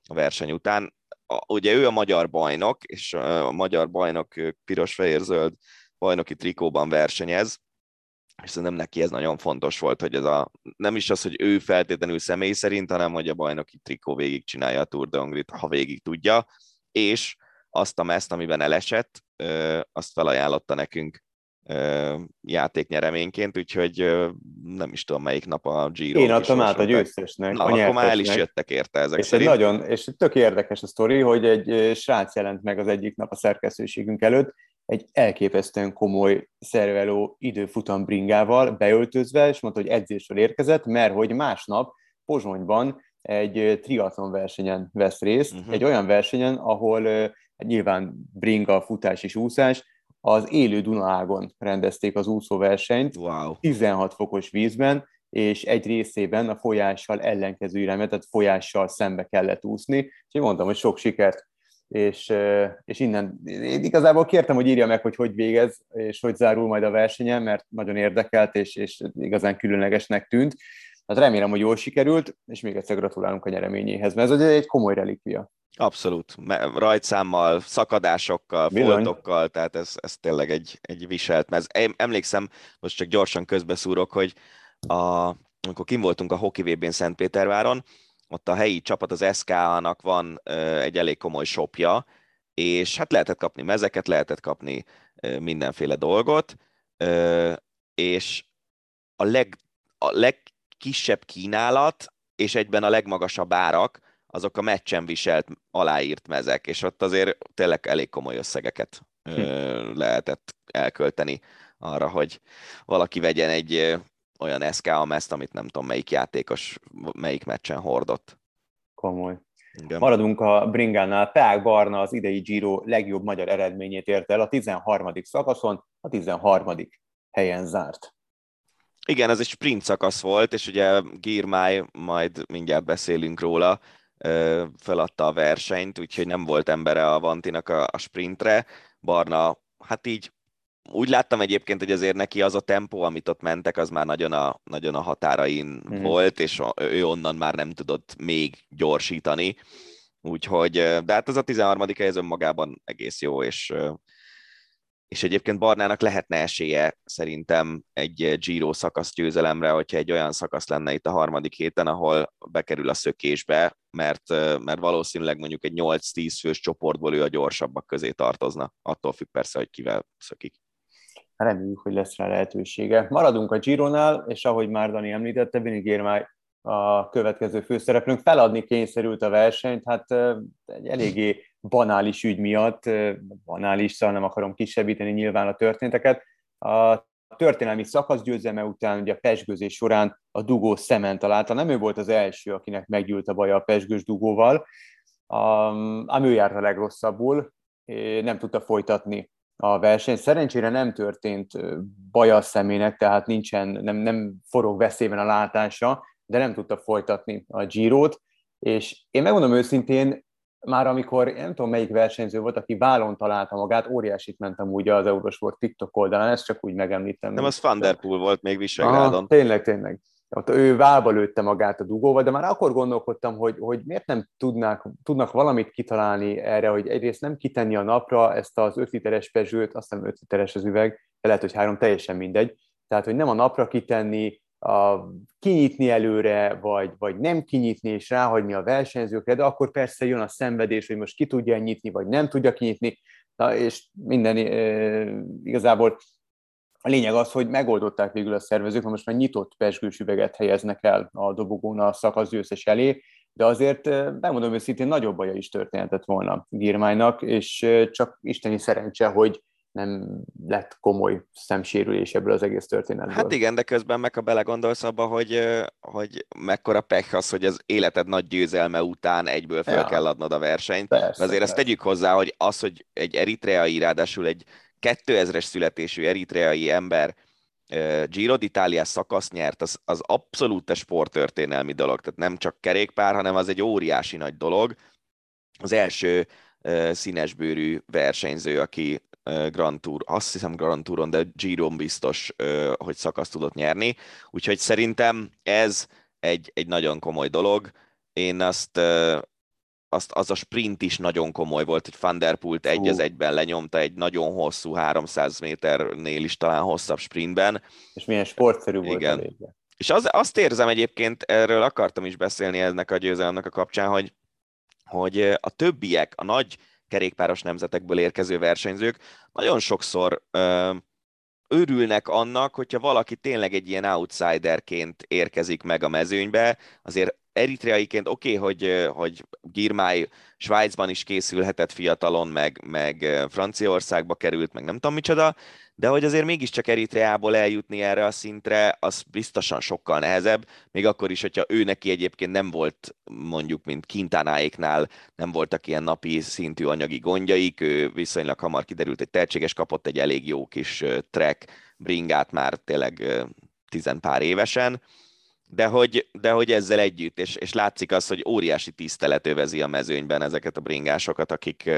[SPEAKER 2] a verseny után. Ugye ő a magyar bajnok, és a magyar bajnok piros-fehér-zöld bajnoki trikóban versenyez, és szerintem neki ez nagyon fontos volt, hogy ez a, nem is az, hogy ő feltétlenül személy szerint, hanem hogy a bajnoki trikó végig csinálja a Tour de Hongrit, ha végig tudja, és azt a meszt, amiben elesett, azt felajánlotta nekünk játéknyereményként, úgyhogy nem is tudom melyik nap a Giro.
[SPEAKER 4] Én adtam át a győztesnek,
[SPEAKER 2] Na,
[SPEAKER 4] a
[SPEAKER 2] akkor már el is jöttek érte ezek
[SPEAKER 4] és
[SPEAKER 2] szerint.
[SPEAKER 4] Nagyon, és tök érdekes a sztori, hogy egy srác jelent meg az egyik nap a szerkesztőségünk előtt, egy elképesztően komoly szerveló időfutam bringával beöltözve, és mondta, hogy edzésről érkezett, mert hogy másnap Pozsonyban egy triatlon versenyen vesz részt, uh-huh. egy olyan versenyen, ahol nyilván bringa, futás és úszás, az élő Dunaágon rendezték az úszóversenyt,
[SPEAKER 2] wow.
[SPEAKER 4] 16 fokos vízben, és egy részében a folyással ellenkező irányba, tehát folyással szembe kellett úszni, és mondtam, hogy sok sikert, és, és innen én igazából kértem, hogy írja meg, hogy hogy végez, és hogy zárul majd a versenye, mert nagyon érdekelt, és, és igazán különlegesnek tűnt. Hát remélem, hogy jól sikerült, és még egyszer gratulálunk a nyereményéhez, mert ez egy komoly relikvia.
[SPEAKER 2] Abszolút. Rajtszámmal, szakadásokkal, Bizony. foltokkal, tehát ez, ez tényleg egy, egy viselt mez. Emlékszem, most csak gyorsan közbeszúrok, hogy a, amikor kim voltunk a Hoki VB-n Szentpéterváron, ott a helyi csapat, az SK-nak van egy elég komoly shopja, és hát lehetett kapni mezeket, lehetett kapni mindenféle dolgot, és a, leg, a legkisebb kínálat, és egyben a legmagasabb árak, azok a meccsen viselt aláírt mezek, és ott azért tényleg elég komoly összegeket hm. lehetett elkölteni arra, hogy valaki vegyen egy olyan SKA mezt, amit nem tudom melyik játékos melyik meccsen hordott.
[SPEAKER 4] Komoly. Igen. Maradunk a Bringánál. Peák Barna az idei Giro legjobb magyar eredményét ért el a 13. szakaszon, a 13. helyen zárt.
[SPEAKER 2] Igen, ez egy sprint szakasz volt, és ugye Girmáj, majd mindjárt beszélünk róla, feladta a versenyt, úgyhogy nem volt embere a Vantinak a, a sprintre. Barna, hát így úgy láttam egyébként, hogy azért neki az a tempó, amit ott mentek, az már nagyon a, nagyon a határain mm. volt, és ő onnan már nem tudott még gyorsítani. Úgyhogy, de hát az a 13. hely önmagában egész jó, és és egyébként Barnának lehetne esélye szerintem egy Giro szakasz győzelemre, hogyha egy olyan szakasz lenne itt a harmadik héten, ahol bekerül a szökésbe, mert, mert valószínűleg mondjuk egy 8-10 fős csoportból ő a gyorsabbak közé tartozna, attól függ persze, hogy kivel szökik.
[SPEAKER 4] Reméljük, hogy lesz rá lehetősége. Maradunk a Gironál, és ahogy már Dani említette, Vinny már a következő főszereplőnk feladni kényszerült a versenyt, hát egy eléggé banális ügy miatt, banális, szóval nem akarom kisebbíteni nyilván a történteket. A történelmi szakasz győzelme után, ugye a pesgőzés során a dugó szement találta. Nem ő volt az első, akinek meggyűlt a baja a pesgős dugóval, ám ő járt a legrosszabbul, nem tudta folytatni a verseny. Szerencsére nem történt baj a szemének, tehát nincsen, nem, nem forog veszélyben a látása, de nem tudta folytatni a Girot, és én megmondom őszintén, már amikor, nem tudom melyik versenyző volt, aki vállon találta magát, óriásit mentem úgy az Eurosport TikTok oldalán, ezt csak úgy megemlítem.
[SPEAKER 2] Nem, az Van Der Poel volt még Visegrádon. Aha,
[SPEAKER 4] tényleg, tényleg. Ott ő válba lőtte magát a dugóval, de már akkor gondolkodtam, hogy, hogy miért nem tudnák, tudnak valamit kitalálni erre, hogy egyrészt nem kitenni a napra ezt az 5 literes pezsőt, azt nem 5 literes az üveg, de lehet, hogy három, teljesen mindegy. Tehát, hogy nem a napra kitenni, a kinyitni előre, vagy, vagy nem kinyitni és ráhagyni a versenyzőkre, de akkor persze jön a szenvedés, hogy most ki tudja nyitni, vagy nem tudja kinyitni, Na, és minden e, igazából a lényeg az, hogy megoldották végül a szervezők, most már nyitott pesgős üveget helyeznek el a dobogón a szakasz győztes elé, de azért bemondom őszintén nagyobb baja is történhetett volna Girmánynak, és csak isteni szerencse, hogy nem lett komoly szemsérülés ebből az egész történetből.
[SPEAKER 2] Hát igen, de közben meg ha belegondolsz abba, hogy, hogy mekkora pech az, hogy az életed nagy győzelme után egyből fel ja. kell adnod a versenyt. Persze, azért persze. ezt tegyük hozzá, hogy az, hogy egy eritreai, ráadásul egy 2000-es születésű eritreai ember Giro d'Italia szakasz nyert, az, az abszolút sporttörténelmi dolog, tehát nem csak kerékpár, hanem az egy óriási nagy dolog. Az első színesbőrű versenyző, aki Grand Tour, azt hiszem Grand Touron, de Giron biztos, hogy szakaszt tudott nyerni. Úgyhogy szerintem ez egy, egy nagyon komoly dolog. Én azt, azt, az a sprint is nagyon komoly volt, hogy Van der Pult egy az egyben lenyomta egy nagyon hosszú, 300 méternél is talán hosszabb sprintben.
[SPEAKER 4] És milyen sportszerű volt Igen.
[SPEAKER 2] És az, azt érzem egyébként, erről akartam is beszélni ennek a győzelemnek a kapcsán, hogy, hogy a többiek, a nagy kerékpáros nemzetekből érkező versenyzők nagyon sokszor ö, örülnek annak, hogyha valaki tényleg egy ilyen outsiderként érkezik meg a mezőnybe, azért eritreaiként oké, okay, hogy, hogy Girmály Svájcban is készülhetett fiatalon, meg, meg Franciaországba került, meg nem tudom micsoda, de hogy azért mégiscsak Eritreából eljutni erre a szintre, az biztosan sokkal nehezebb, még akkor is, hogyha ő neki egyébként nem volt mondjuk, mint Kintánáéknál nem voltak ilyen napi szintű anyagi gondjaik, ő viszonylag hamar kiderült, hogy tehetséges, kapott egy elég jó kis track bringát már tényleg tizenpár évesen, de hogy, de hogy ezzel együtt, és, és látszik az, hogy óriási tisztelet övezi a mezőnyben ezeket a bringásokat, akik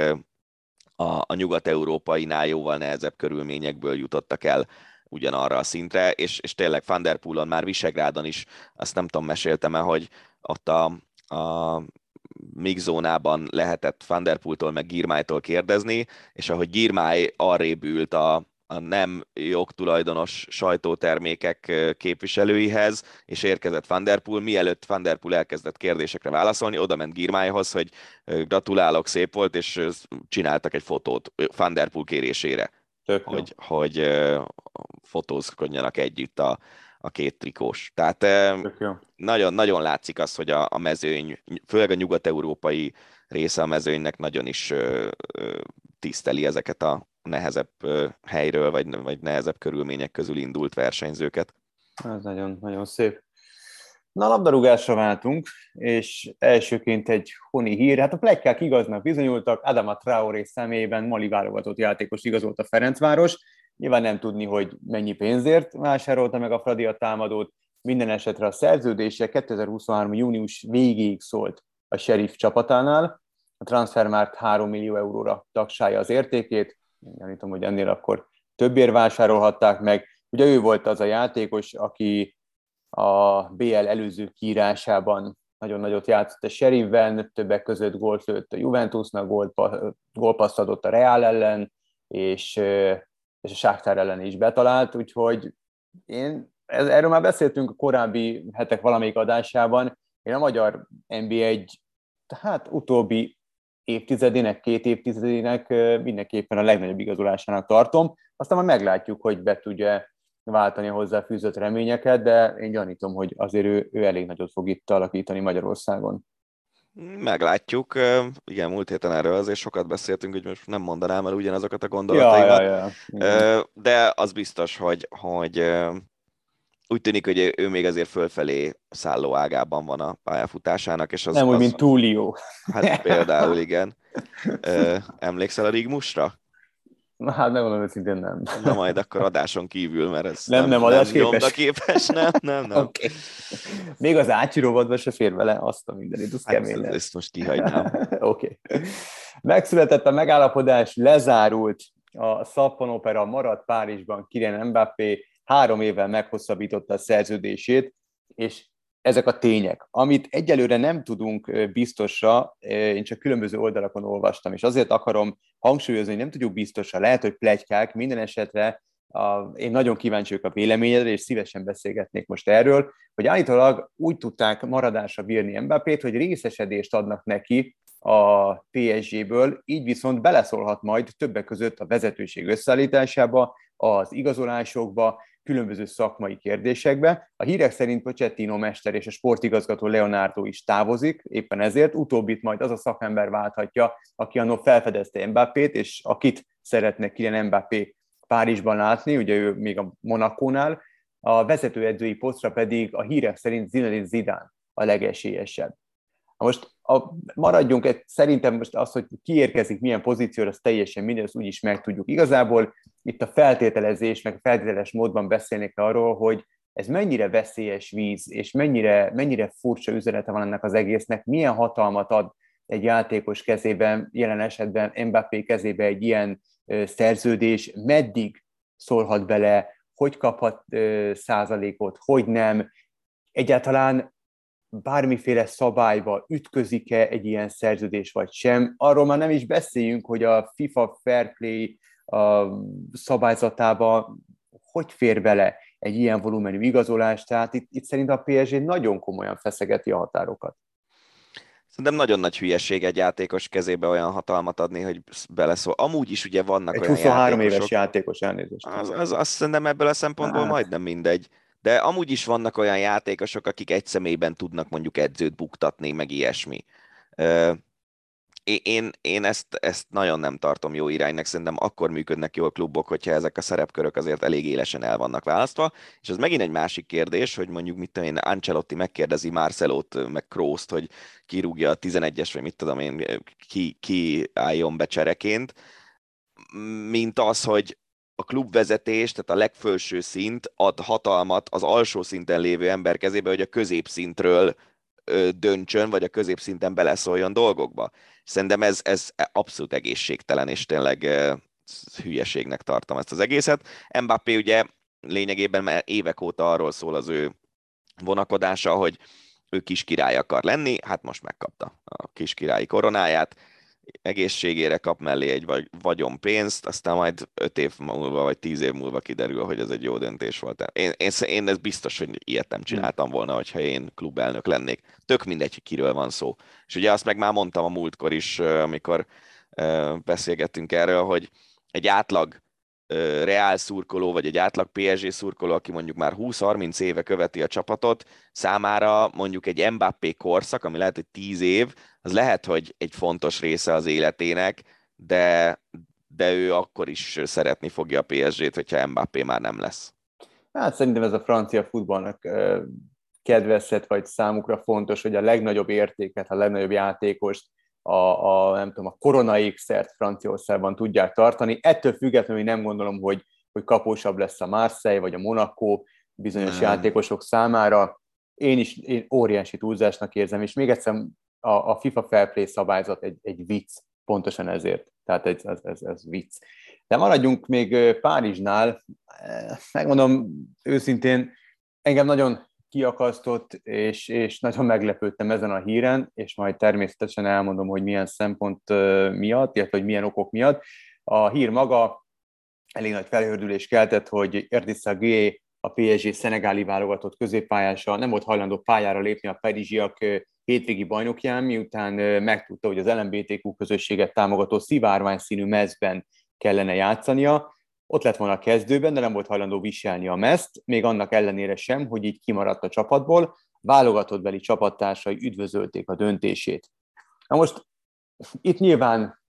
[SPEAKER 2] a, a nyugat-európainál jóval nehezebb körülményekből jutottak el ugyanarra a szintre, és, és tényleg Van már Visegrádon is, azt nem tudom, meséltem -e, hogy ott a, a mixzónában lehetett Van meg Girmájtól kérdezni, és ahogy Girmáj arrébb ült a, a nem jogtulajdonos sajtótermékek képviselőihez, és érkezett Van Der Poel, mielőtt Van Der Poel elkezdett kérdésekre válaszolni, oda ment Girmájhoz, hogy gratulálok, szép volt, és csináltak egy fotót Van Der Poel kérésére, Tök hogy, hogy fotózkodjanak együtt a, a két trikós. Tehát nagyon, nagyon látszik az, hogy a, a mezőny, főleg a nyugat-európai része a mezőnynek nagyon is tiszteli ezeket a, nehezebb helyről, vagy, vagy nehezebb körülmények közül indult versenyzőket.
[SPEAKER 4] Ez nagyon, nagyon szép. Na, labdarúgásra váltunk, és elsőként egy honi hír. Hát a plegykák igaznak bizonyultak, Adama Traoré személyében Mali válogatott játékos igazolt a Ferencváros. Nyilván nem tudni, hogy mennyi pénzért vásárolta meg a Fradi a támadót. Minden esetre a szerződése 2023. június végéig szólt a Sheriff csapatánál. A transfermárt 3 millió euróra tagsálja az értékét, gyanítom, hogy ennél akkor többért vásárolhatták meg. Ugye ő volt az a játékos, aki a BL előző kiírásában nagyon nagyot játszott a Sheriffben, többek között gólt lőtt a Juventusnak, gólpaszt adott a Real ellen, és, és a Sáktár ellen is betalált, úgyhogy én, ez, erről már beszéltünk a korábbi hetek valamelyik adásában, én a magyar NBA egy hát utóbbi évtizedének, két évtizedének mindenképpen a legnagyobb igazolásának tartom. Aztán majd meglátjuk, hogy be tudja váltani hozzá fűzött reményeket, de én gyanítom, hogy azért ő, ő elég nagyot fog itt alakítani Magyarországon.
[SPEAKER 2] Meglátjuk. Igen, múlt héten erről azért sokat beszéltünk, hogy most nem mondanám el ugyanazokat a gondolataimat. Ja, ja, ja. De az biztos, hogy, hogy úgy tűnik, hogy ő még azért fölfelé szálló ágában van a pályafutásának. És az,
[SPEAKER 4] Nem
[SPEAKER 2] úgy,
[SPEAKER 4] mint Túlió.
[SPEAKER 2] Hát például igen. Emlékszel a Rigmusra?
[SPEAKER 4] Na hát nem mondom őszintén nem.
[SPEAKER 2] Na majd akkor adáson kívül, mert ez
[SPEAKER 4] nem, nem, nem képes.
[SPEAKER 2] képes. Nem, nem, nem. Okay.
[SPEAKER 4] Még az ácsirovadba se fér vele azt a mindenit, az hát, kemény.
[SPEAKER 2] Ezt most kihagynám.
[SPEAKER 4] Oké. Okay. Megszületett a megállapodás, lezárult a Szappan Opera, maradt Párizsban Kylian Mbappé, három évvel meghosszabbította a szerződését, és ezek a tények. Amit egyelőre nem tudunk biztosra, én csak különböző oldalakon olvastam, és azért akarom hangsúlyozni, hogy nem tudjuk biztosra, lehet, hogy plegykák, minden esetre a, én nagyon kíváncsi vagyok a véleményedre, és szívesen beszélgetnék most erről, hogy állítólag úgy tudták maradásra bírni Mbappét, hogy részesedést adnak neki a PSG-ből, így viszont beleszólhat majd többek között a vezetőség összeállításába, az igazolásokba, különböző szakmai kérdésekbe. A hírek szerint Pochettino mester és a sportigazgató Leonardo is távozik, éppen ezért utóbbit majd az a szakember válthatja, aki annól felfedezte Mbappét, és akit szeretne Kylian Mbappé Párizsban látni, ugye ő még a Monakónál, a vezetőedzői posztra pedig a hírek szerint Zinedine Zidane a legesélyesebb. Most a, maradjunk, egy, szerintem most az, hogy kiérkezik milyen pozícióra, az teljesen minden, ezt úgyis meg tudjuk. Igazából itt a feltételezés, meg a feltételes módban beszélnék arról, hogy ez mennyire veszélyes víz, és mennyire, mennyire furcsa üzenete van ennek az egésznek, milyen hatalmat ad egy játékos kezében, jelen esetben Mbappé kezébe egy ilyen szerződés, meddig szólhat bele, hogy kaphat százalékot, hogy nem, egyáltalán bármiféle szabályba ütközik-e egy ilyen szerződés vagy sem. Arról már nem is beszéljünk, hogy a FIFA Fair Play a szabályzatába hogy fér bele egy ilyen volumenű igazolás, tehát itt, itt szerintem a PSG nagyon komolyan feszegeti a határokat.
[SPEAKER 2] Szerintem nagyon nagy hülyeség egy játékos kezébe olyan hatalmat adni, hogy beleszól. Amúgy is ugye vannak
[SPEAKER 4] egy
[SPEAKER 2] olyan
[SPEAKER 4] 23
[SPEAKER 2] játékosok,
[SPEAKER 4] éves játékos elnézést.
[SPEAKER 2] Az, az, azt szerintem ebből a szempontból hát. majdnem mindegy. De amúgy is vannak olyan játékosok, akik egy személyben tudnak mondjuk edzőt buktatni, meg ilyesmi. Én, én ezt, ezt nagyon nem tartom jó iránynak, szerintem akkor működnek jól klubok, hogyha ezek a szerepkörök azért elég élesen el vannak választva. És ez megint egy másik kérdés, hogy mondjuk mit tudom én, Ancelotti megkérdezi Marcelót, meg Krószt, hogy kirúgja a 11-es, vagy mit tudom én, ki, ki álljon be csereként, mint az, hogy a klubvezetés, tehát a legfelső szint ad hatalmat az alsó szinten lévő ember kezébe, hogy a középszintről döntsön, vagy a középszinten beleszóljon dolgokba. Szerintem ez, ez abszolút egészségtelen, és tényleg hülyeségnek tartom ezt az egészet. Mbappé ugye lényegében már évek óta arról szól az ő vonakodása, hogy ő kis király akar lenni, hát most megkapta a kis királyi koronáját, egészségére kap mellé egy vagy, vagyon pénzt, aztán majd öt év múlva, vagy tíz év múlva kiderül, hogy ez egy jó döntés volt. Én, én, én ez biztos, hogy ilyet nem csináltam volna, hogyha én klubelnök lennék. Tök mindegy, hogy kiről van szó. És ugye azt meg már mondtam a múltkor is, amikor beszélgettünk erről, hogy egy átlag Reál szurkoló, vagy egy átlag PSG szurkoló, aki mondjuk már 20-30 éve követi a csapatot, számára mondjuk egy Mbappé korszak, ami lehet, hogy 10 év, az lehet, hogy egy fontos része az életének, de, de ő akkor is szeretni fogja a PSG-t, hogyha Mbappé már nem lesz.
[SPEAKER 4] Hát szerintem ez a francia futballnak kedvezhet, vagy számukra fontos, hogy a legnagyobb értéket, a legnagyobb játékost a, a, nem tudom, a Korona X-ert Franciaországban tudják tartani. Ettől függetlenül nem gondolom, hogy, hogy kapósabb lesz a Marseille vagy a Monaco bizonyos nem. játékosok számára. Én is én óriási túlzásnak érzem, és még egyszer a, a FIFA Fair Play szabályzat egy, egy vicc, pontosan ezért. Tehát ez, ez, ez, ez vicc. De maradjunk még Párizsnál. Megmondom őszintén, engem nagyon kiakasztott, és, és nagyon meglepődtem ezen a híren, és majd természetesen elmondom, hogy milyen szempont miatt, illetve hogy milyen okok miatt. A hír maga elég nagy felhördülés keltett, hogy Erdissa G a PSG szenegáli válogatott középpályása nem volt hajlandó pályára lépni a Parizsiak hétvégi bajnokján, miután megtudta, hogy az LMBTQ közösséget támogató szivárvány színű mezben kellene játszania. Ott lett volna a kezdőben, de nem volt hajlandó viselni a mezt, még annak ellenére sem, hogy így kimaradt a csapatból. Válogatott beli csapattársai üdvözölték a döntését. Na most itt nyilván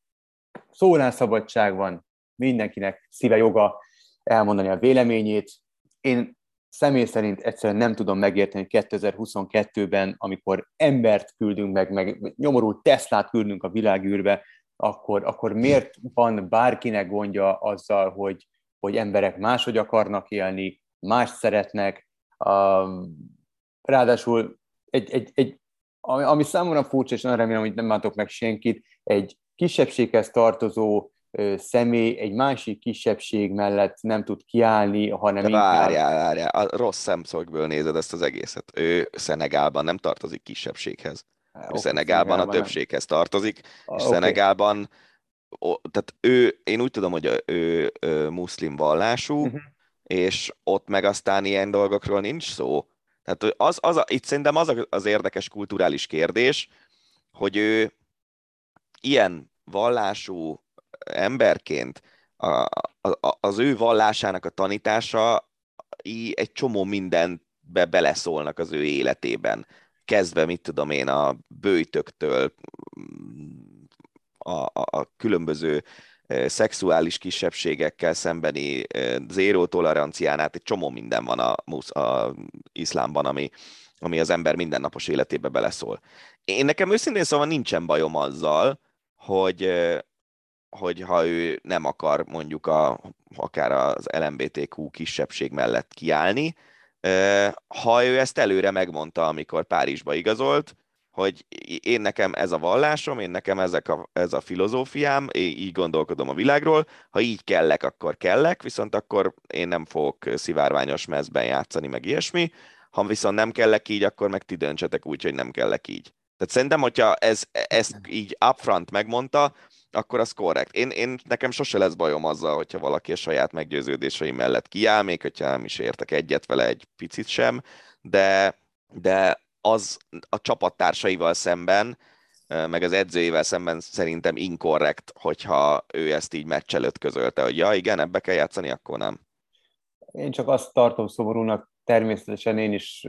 [SPEAKER 4] szólásszabadság van, mindenkinek szíve joga elmondani a véleményét. Én személy szerint egyszerűen nem tudom megérteni 2022-ben, amikor embert küldünk meg, meg nyomorult Teslát küldünk a világűrbe, akkor, akkor miért van bárkinek gondja azzal, hogy, hogy emberek máshogy akarnak élni, más szeretnek, ráadásul egy, egy, egy, ami, ami számomra furcsa, és nagyon remélem, hogy nem látok meg senkit, egy kisebbséghez tartozó személy egy másik kisebbség mellett nem tud kiállni, hanem
[SPEAKER 2] De várjál, inkább... várjál, a rossz szemszögből nézed ezt az egészet. Ő Szenegálban nem tartozik kisebbséghez. Ő Szenegálban a többséghez tartozik, és okay. Szenegálban tehát ő, én úgy tudom, hogy ő, ő, muszlim vallású, uh-huh. és ott meg aztán ilyen dolgokról nincs szó. Tehát az, az a, itt szerintem az az érdekes kulturális kérdés, hogy ő ilyen vallású emberként a, a, az ő vallásának a tanítása egy csomó mindenbe beleszólnak az ő életében. Kezdve, mit tudom én, a bőjtöktől, a, a, a különböző szexuális kisebbségekkel szembeni zéró tolerancián át egy csomó minden van a, a iszlámban, ami, ami az ember mindennapos életébe beleszól. Én nekem őszintén szóval nincsen bajom azzal, hogy, hogy ha ő nem akar mondjuk a, akár az LMBTQ kisebbség mellett kiállni, ha ő ezt előre megmondta, amikor Párizsba igazolt, hogy én nekem ez a vallásom, én nekem ezek a, ez a filozófiám, én így gondolkodom a világról, ha így kellek, akkor kellek, viszont akkor én nem fogok szivárványos mezben játszani, meg ilyesmi, ha viszont nem kellek így, akkor meg ti döntsetek úgy, hogy nem kellek így. Tehát szerintem, hogyha ez, ezt így upfront megmondta, akkor az korrekt. Én, én, nekem sose lesz bajom azzal, hogyha valaki a saját meggyőződései mellett kiáll, még hogyha nem is értek egyet vele egy picit sem, de, de az a csapattársaival szemben, meg az edzőjével szemben szerintem inkorrekt, hogyha ő ezt így meccs előtt közölte, hogy ja, igen, ebbe kell játszani, akkor nem.
[SPEAKER 4] Én csak azt tartom szomorúnak, természetesen én is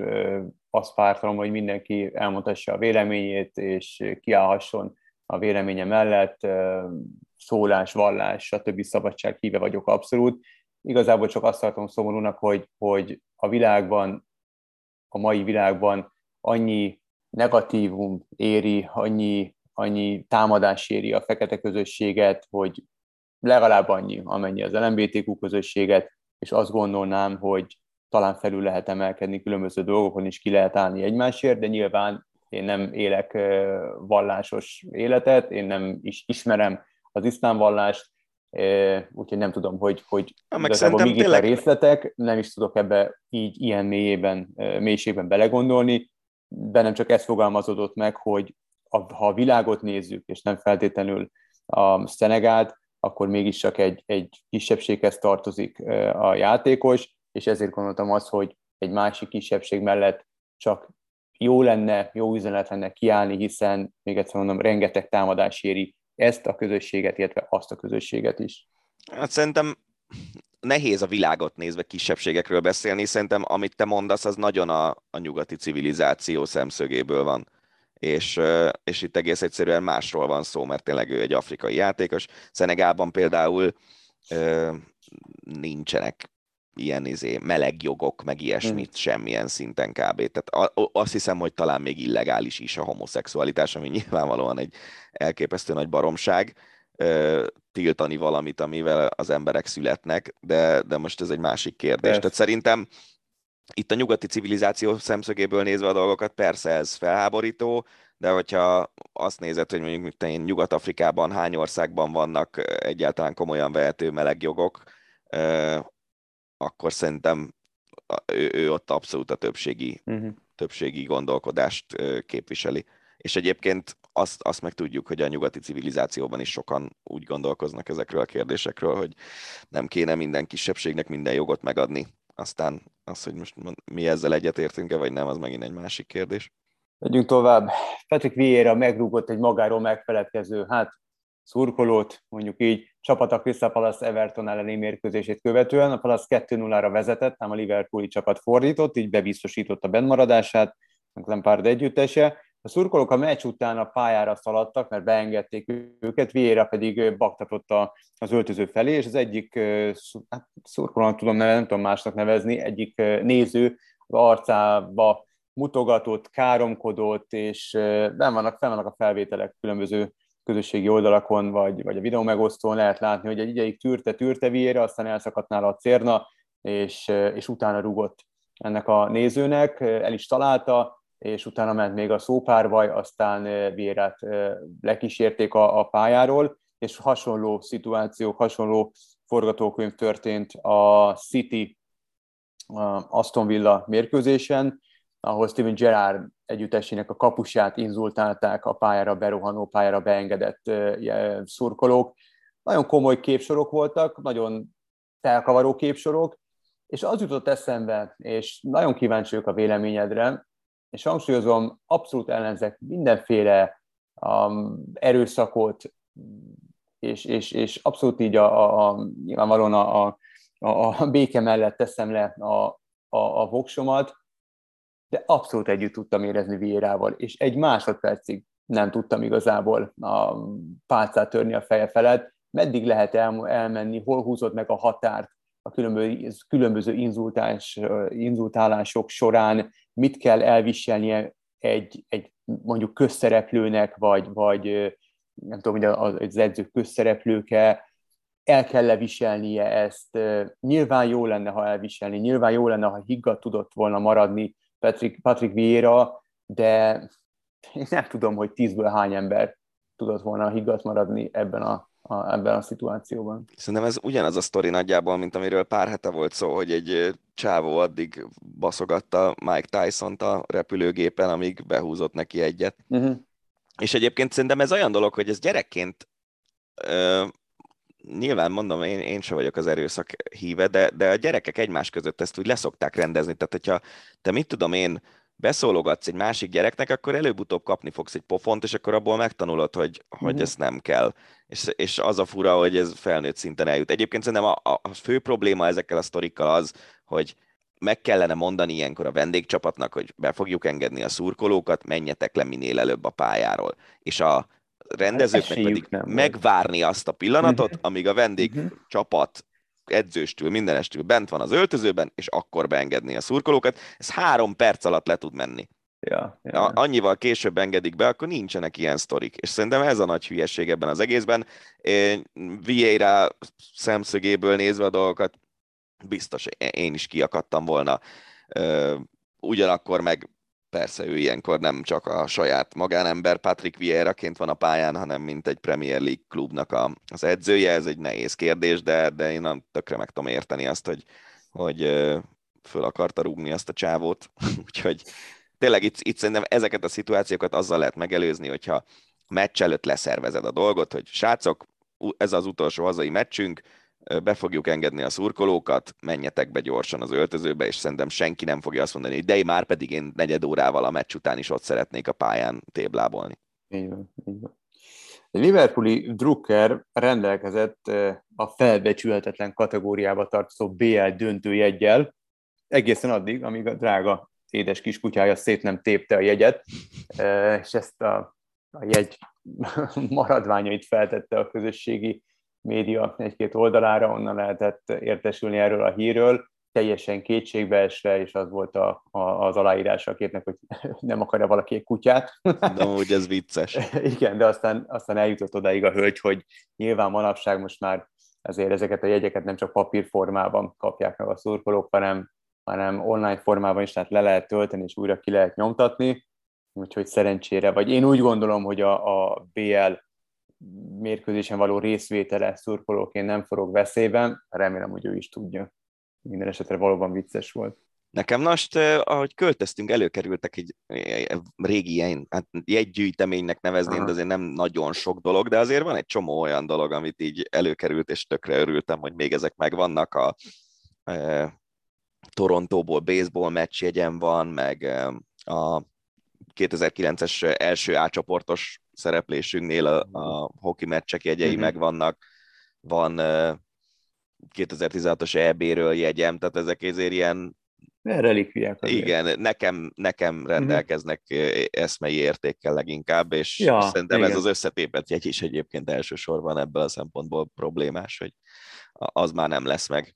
[SPEAKER 4] azt pártolom, hogy mindenki elmondhassa a véleményét, és kiállhasson a véleménye mellett, szólás, vallás, stb. szabadság híve vagyok abszolút. Igazából csak azt tartom szomorúnak, hogy, hogy a világban, a mai világban annyi negatívum éri, annyi, annyi támadás éri a fekete közösséget, hogy legalább annyi, amennyi az LMBTQ közösséget, és azt gondolnám, hogy talán felül lehet emelkedni különböző dolgokon is ki lehet állni egymásért, de nyilván én nem élek vallásos életet, én nem is ismerem az iszlám vallást, úgyhogy nem tudom, hogy, hogy
[SPEAKER 2] meg még tényleg...
[SPEAKER 4] a részletek, nem is tudok ebbe így ilyen mélyében, mélységben belegondolni, bennem csak ez fogalmazódott meg, hogy ha a világot nézzük, és nem feltétlenül a Szenegált, akkor mégis csak egy, egy kisebbséghez tartozik a játékos, és ezért gondoltam azt, hogy egy másik kisebbség mellett csak jó lenne, jó üzenet lenne kiállni, hiszen még egyszer mondom, rengeteg támadás éri ezt a közösséget, illetve azt a közösséget is.
[SPEAKER 2] Hát szerintem nehéz a világot nézve kisebbségekről beszélni, szerintem amit te mondasz, az nagyon a, a nyugati civilizáció szemszögéből van. És, és itt egész egyszerűen másról van szó, mert tényleg ő egy afrikai játékos. Szenegában például nincsenek ilyen izé, meleg jogok, meg ilyesmit hmm. semmilyen szinten kb. Tehát azt hiszem, hogy talán még illegális is a homoszexualitás, ami nyilvánvalóan egy elképesztő nagy baromság tiltani valamit, amivel az emberek születnek, de, de most ez egy másik kérdés. Persze. Tehát szerintem itt a nyugati civilizáció szemszögéből nézve a dolgokat, persze ez felháborító, de hogyha azt nézed, hogy mondjuk én Nyugat-Afrikában hány országban vannak egyáltalán komolyan vehető melegjogok, akkor szerintem ő, ő ott abszolút a többségi, uh-huh. többségi gondolkodást képviseli. És egyébként azt, azt meg tudjuk, hogy a nyugati civilizációban is sokan úgy gondolkoznak ezekről a kérdésekről, hogy nem kéne minden kisebbségnek minden jogot megadni. Aztán az, hogy most mi ezzel egyetértünk-e, vagy nem, az megint egy másik kérdés.
[SPEAKER 4] Megyünk tovább. Patrick Vieira megrúgott egy magáról megfeledkező, hát szurkolót, mondjuk így, csapat a Crystal Palace Everton elleni mérkőzését követően. A Palace 2-0-ra vezetett, ám a Liverpooli csapat fordított, így bebiztosította bennmaradását, Lampard együttese. A szurkolók a meccs után a pályára szaladtak, mert beengedték őket, Vieira pedig baktatott az öltöző felé, és az egyik hát szurkolónak tudom nevezni, nem tudom másnak nevezni, egyik néző az arcába mutogatott, káromkodott, és nem vannak, fel vannak a felvételek különböző közösségi oldalakon, vagy, vagy a videó megosztón lehet látni, hogy egy ideig tűrte, tűrte Vieira, aztán elszakadt nála a cérna, és, és utána rugott ennek a nézőnek, el is találta, és utána ment még a szópárvaj, aztán Vérát lekísérték a, a pályáról, és hasonló szituációk, hasonló forgatókönyv történt a City Aston Villa mérkőzésen, ahol Steven Gerrard együttesének a kapusát inzultálták a pályára berohanó, pályára beengedett szurkolók. nagyon komoly képsorok voltak, nagyon felkavaró képsorok, és az jutott eszembe, és nagyon kíváncsi vagyok a véleményedre, és hangsúlyozom, abszolút ellenzek mindenféle um, erőszakot, és, és, és abszolút így a, a, a nyilvánvalóan a, a, a béke mellett teszem le a, a, a voksomat, de abszolút együtt tudtam érezni Vierával, és egy másodpercig nem tudtam igazából a pálcát törni a feje felett, meddig lehet el, elmenni, hol húzott meg a határt a különböző, különböző inzultás, inzultálások során, mit kell elviselnie egy, egy mondjuk közszereplőnek, vagy, vagy nem tudom, hogy az edzők közszereplőke, el kell leviselnie ezt. Nyilván jó lenne, ha elviselni, nyilván jó lenne, ha higgadt tudott volna maradni Patrick, Patrick Vieira, de én nem tudom, hogy tízből hány ember tudott volna higgadt maradni ebben a, a, ebben a szituációban.
[SPEAKER 2] Szerintem ez ugyanaz a sztori nagyjából, mint amiről pár hete volt szó, hogy egy csávó addig baszogatta Mike Tyson-t a repülőgépen, amíg behúzott neki egyet. Uh-huh. És egyébként szerintem ez olyan dolog, hogy ez gyerekként ö, nyilván mondom, én, én sem vagyok az erőszak híve, de, de a gyerekek egymás között ezt úgy leszokták rendezni. Tehát, hogyha te mit tudom én, beszólogatsz egy másik gyereknek, akkor előbb-utóbb kapni fogsz egy pofont, és akkor abból megtanulod, hogy, hogy mm. ez nem kell. És, és az a fura, hogy ez felnőtt szinten eljut. Egyébként szerintem a, a fő probléma ezekkel a sztorikkal az, hogy meg kellene mondani ilyenkor a vendégcsapatnak, hogy be fogjuk engedni a szurkolókat, menjetek le minél előbb a pályáról. És a rendezőknek hát pedig nem megvárni azt a pillanatot, mhm. amíg a vendégcsapat mhm. edzőstül, mindenestül bent van az öltözőben, és akkor beengedni a szurkolókat. Ez három perc alatt le tud menni.
[SPEAKER 4] Ja, ja.
[SPEAKER 2] Annyival később engedik be, akkor nincsenek ilyen sztorik. És szerintem ez a nagy hülyeség ebben az egészben. Vieira szemszögéből nézve a dolgokat, biztos én is kiakadtam volna. Ugyanakkor meg persze ő ilyenkor nem csak a saját magánember Patrick Vieira-ként van a pályán, hanem mint egy Premier League klubnak a, az edzője. Ez egy nehéz kérdés, de, de én nem tökre meg tudom érteni azt, hogy, hogy föl akarta rúgni azt a csávót. Úgyhogy tényleg itt, itt szerintem ezeket a szituációkat azzal lehet megelőzni, hogyha meccs előtt leszervezed a dolgot, hogy srácok, ez az utolsó hazai meccsünk, be fogjuk engedni a szurkolókat, menjetek be gyorsan az öltözőbe, és szerintem senki nem fogja azt mondani, hogy de már pedig én negyed órával a meccs után is ott szeretnék a pályán téblábolni.
[SPEAKER 4] Így van, így van. A Liverpooli Drucker rendelkezett a felbecsülhetetlen kategóriába tartozó BL döntőjegyel, egészen addig, amíg a drága édes kiskutyája szét nem tépte a jegyet, és ezt a, a jegy maradványait feltette a közösségi média egy-két oldalára, onnan lehetett értesülni erről a hírről, teljesen kétségbeesve, és az volt a, a, az aláírás a képnek, hogy nem akarja valaki egy kutyát.
[SPEAKER 2] De úgy ez vicces.
[SPEAKER 4] Igen, de aztán, aztán eljutott odáig a hölgy, hogy nyilván manapság most már ezért ezeket a jegyeket nem csak papírformában kapják meg a szurkolók, hanem, hanem online formában is, tehát le lehet tölteni, és újra ki lehet nyomtatni, úgyhogy szerencsére, vagy én úgy gondolom, hogy a, a BL mérkőzésen való részvétele szurkolóként nem forog veszélyben, remélem, hogy ő is tudja. Minden esetre valóban vicces volt.
[SPEAKER 2] Nekem most, ahogy költöztünk, előkerültek egy régi ilyen, hát jegygyűjteménynek nevezném, Aha. de azért nem nagyon sok dolog, de azért van egy csomó olyan dolog, amit így előkerült, és tökre örültem, hogy még ezek megvannak. A e, Torontóból baseball meccs jegyem van, meg a 2009-es első átcsoportos szereplésünknél a, a hoki meccsek jegyei uh-huh. megvannak, van 2016-os EB-ről jegyem, tehát ezek ezért ilyen
[SPEAKER 4] relikviák.
[SPEAKER 2] Azért. Igen, nekem, nekem mhm. rendelkeznek uh-huh. eszmei értékkel leginkább, és ja, szerintem igen. ez az összetépet jegy is egyébként elsősorban ebből a szempontból problémás, hogy az már nem lesz meg.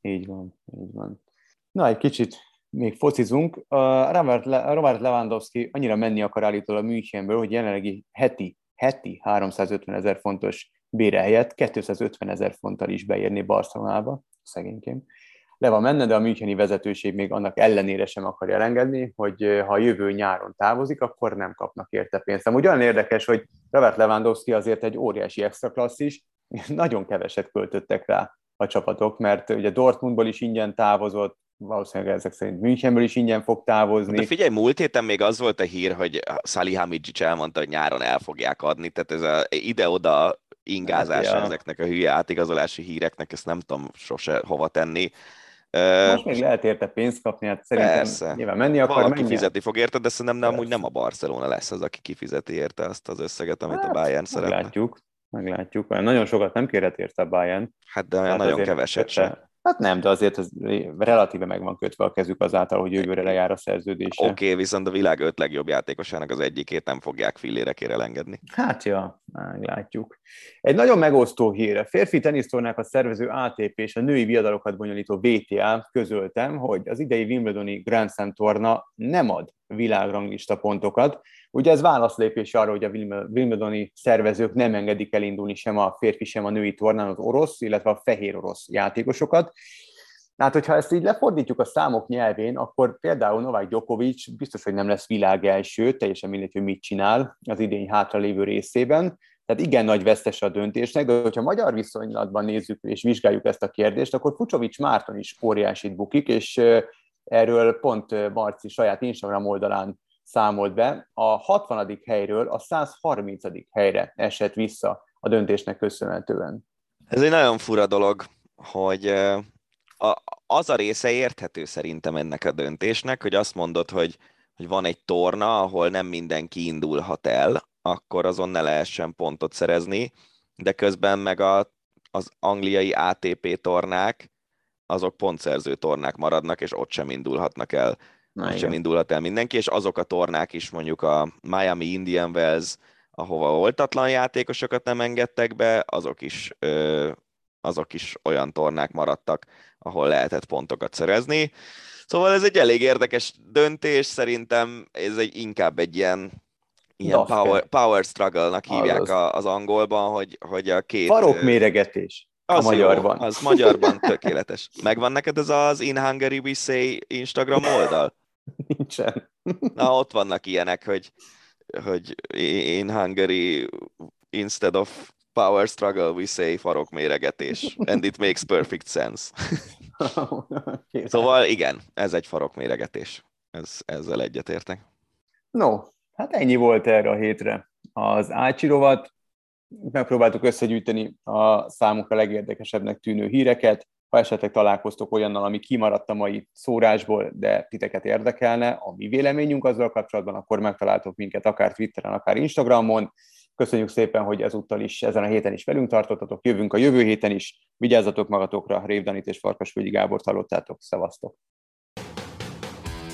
[SPEAKER 4] Így van, így van. Na, egy kicsit még focizunk. Le- Robert Lewandowski annyira menni akar állítólag a Münchenből, hogy jelenlegi heti, heti 350 ezer fontos bére helyett 250 ezer fonttal is beérni Barcelonába, szegényként. Le van menne, de a Müncheni vezetőség még annak ellenére sem akarja elengedni, hogy ha jövő nyáron távozik, akkor nem kapnak érte pénzt. Amúgy olyan érdekes, hogy Robert Lewandowski azért egy óriási extra klasszis, nagyon keveset költöttek rá a csapatok, mert ugye Dortmundból is ingyen távozott, valószínűleg ezek szerint Münchenből is ingyen fog távozni.
[SPEAKER 2] De figyelj, múlt héten még az volt a hír, hogy Salihamidzic elmondta, hogy nyáron el fogják adni, tehát ez a ide-oda ingázása
[SPEAKER 4] Ja.
[SPEAKER 2] ezeknek a hülye átigazolási híreknek, ezt nem tudom sose hova tenni.
[SPEAKER 4] Most még lehet érte pénzt kapni, hát szerintem
[SPEAKER 2] Persze.
[SPEAKER 4] nyilván menni akar,
[SPEAKER 2] Valaki
[SPEAKER 4] menjen.
[SPEAKER 2] fizetni fog érte, de szerintem nem, amúgy nem a Barcelona lesz az, aki kifizeti érte azt az összeget, amit a
[SPEAKER 4] Hát,
[SPEAKER 2] Bayern szeretne.
[SPEAKER 4] Meglátjuk, meglátjuk. Olyan nagyon sokat nem kérhet érte a Bayern.
[SPEAKER 2] Hát de olyan
[SPEAKER 4] Hát
[SPEAKER 2] nagyon keveset sem.
[SPEAKER 4] Hát nem, de azért ez relatíve meg van kötve a kezük azáltal, hogy jövőre lejár a szerződése.
[SPEAKER 2] Oké, okay, viszont a világ öt legjobb játékosának az egyikét nem fogják fillérekére elengedni.
[SPEAKER 4] Hát ja, meglátjuk. Egy nagyon megosztó hír. A férfi tenisztornákat szervező ATP és a női viadalokat bonyolító VTA közöltem, hogy az idei Wimbledoni Grand Slam torna nem ad világranglista pontokat. Ugye ez válaszlépés arra, hogy a Wimbledon- Wimbledoni szervezők nem engedik elindulni sem a férfi, sem a női tornán az orosz, illetve a fehér orosz játékosokat. Hát, hogyha ezt így lefordítjuk a számok nyelvén, akkor például Novák Djokovic biztos, hogy nem lesz világ első, teljesen mindegy, hogy mit csinál az idény hátralévő részében. Tehát igen nagy vesztes a döntésnek, de hogyha magyar viszonylatban nézzük és vizsgáljuk ezt a kérdést, akkor Pucsovics Márton is óriásit bukik, és erről pont Marci saját Instagram oldalán számolt be. A 60. helyről a 130. helyre esett vissza a döntésnek köszönhetően.
[SPEAKER 2] Ez egy nagyon fura dolog, hogy a, az a része érthető szerintem ennek a döntésnek, hogy azt mondod, hogy, hogy van egy torna, ahol nem mindenki indulhat el, akkor azon ne lehessen pontot szerezni, de közben meg a, az angliai ATP tornák, azok pontszerző tornák maradnak, és ott sem indulhatnak el
[SPEAKER 4] Na,
[SPEAKER 2] ott
[SPEAKER 4] igen.
[SPEAKER 2] sem indulhat el mindenki, és azok a tornák is, mondjuk a Miami Indian Wells, ahova oltatlan játékosokat nem engedtek be, azok is, ö, azok is olyan tornák maradtak, ahol lehetett pontokat szerezni. Szóval ez egy elég érdekes döntés, szerintem ez egy inkább egy ilyen, ilyen power, power struggle-nak hívják
[SPEAKER 4] Azaz.
[SPEAKER 2] a, az angolban, hogy, hogy a két...
[SPEAKER 4] Farok méregetés a
[SPEAKER 2] az
[SPEAKER 4] magyarban.
[SPEAKER 2] Jó, az magyarban tökéletes. Megvan neked ez az In Hungary We Say Instagram oldal?
[SPEAKER 4] Nincsen.
[SPEAKER 2] Na, ott vannak ilyenek, hogy, hogy in Hungary instead of power struggle we say farok méregetés, and it makes perfect sense. Szóval igen, ez egy farok méregetés. Ez, ezzel egyetértek.
[SPEAKER 4] No, hát ennyi volt erre a hétre. Az Ácsi rovat, megpróbáltuk összegyűjteni a számukra legérdekesebbnek tűnő híreket, ha esetleg találkoztok olyannal, ami kimaradt a mai szórásból, de titeket érdekelne, a mi véleményünk azzal kapcsolatban, akkor megtaláltok minket akár Twitteren, akár Instagramon. Köszönjük szépen, hogy ezúttal is, ezen a héten is velünk tartottatok, jövünk a jövő héten is. Vigyázzatok magatokra, Rév Danit és Farkasvölgyi Gábort hallottátok. Szevasztok!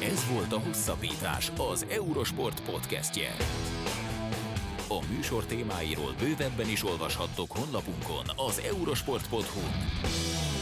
[SPEAKER 1] Ez volt a Hosszabbítás, az Eurosport podcastje. A műsor témáiról bővebben is olvashattok honlapunkon az eurosport.hu.